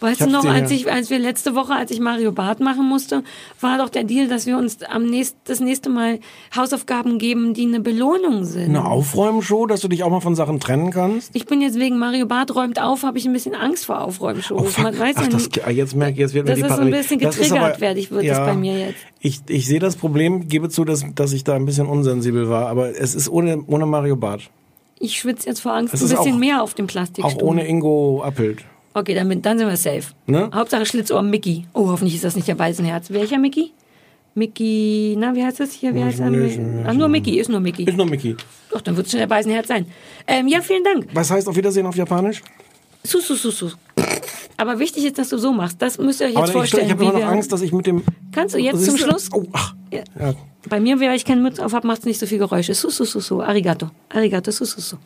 Weißt du noch, als, ja- ich, als wir letzte Woche, als ich Mario Barth machen musste, war doch der Deal, dass wir uns am nächst, das nächste Mal Hausaufgaben geben, die eine Belohnung sind. Eine Aufräumshow, dass du dich auch mal von Sachen trennen kannst? Ich bin jetzt wegen Mario Barth räumt auf, habe ich ein bisschen Angst vor Aufräumshows. Man weiß Oh, Ach, ja das, ah, jetzt merke ich, jetzt wird mir Das die ist so ein bisschen Das ist getriggert, werde ich, wird das bei mir jetzt. Ich, ich sehe das Problem, gebe zu, dass, dass ich da ein bisschen unsensibel war, aber es ist ohne, ohne Mario Barth. Ich schwitze jetzt vor Angst Es ein ist bisschen auch- mehr auf dem Plastikstuhl. Auch ohne Ingo Appelt. Okay, dann, dann sind wir safe. Ne? Hauptsache Schlitzohr Mickey. Oh, hoffentlich ist das nicht der Weißenherz. Welcher Mickey? Mickey, na, wie heißt das hier? Wie heißt er? Ach, nur Mickey, ist nur Mickey. Ist nur Mickey. Doch, dann wird es schon der Weißenherz sein. Ähm, ja, vielen Dank. Was heißt auf Wiedersehen auf Japanisch? Su, su, su, su. Aber wichtig ist, dass du so machst. Das müsst ihr euch jetzt Aber ich, vorstellen. ich habe wie immer noch Angst, dass ich mit dem... Kannst du jetzt zum du? Schluss? Oh, ach. Ja. Ja. Bei mir, weil ich keine Mütze auf habe, macht es nicht so viel Geräusche. Su, su, su, su. Arigato. Arigato, su, su, su.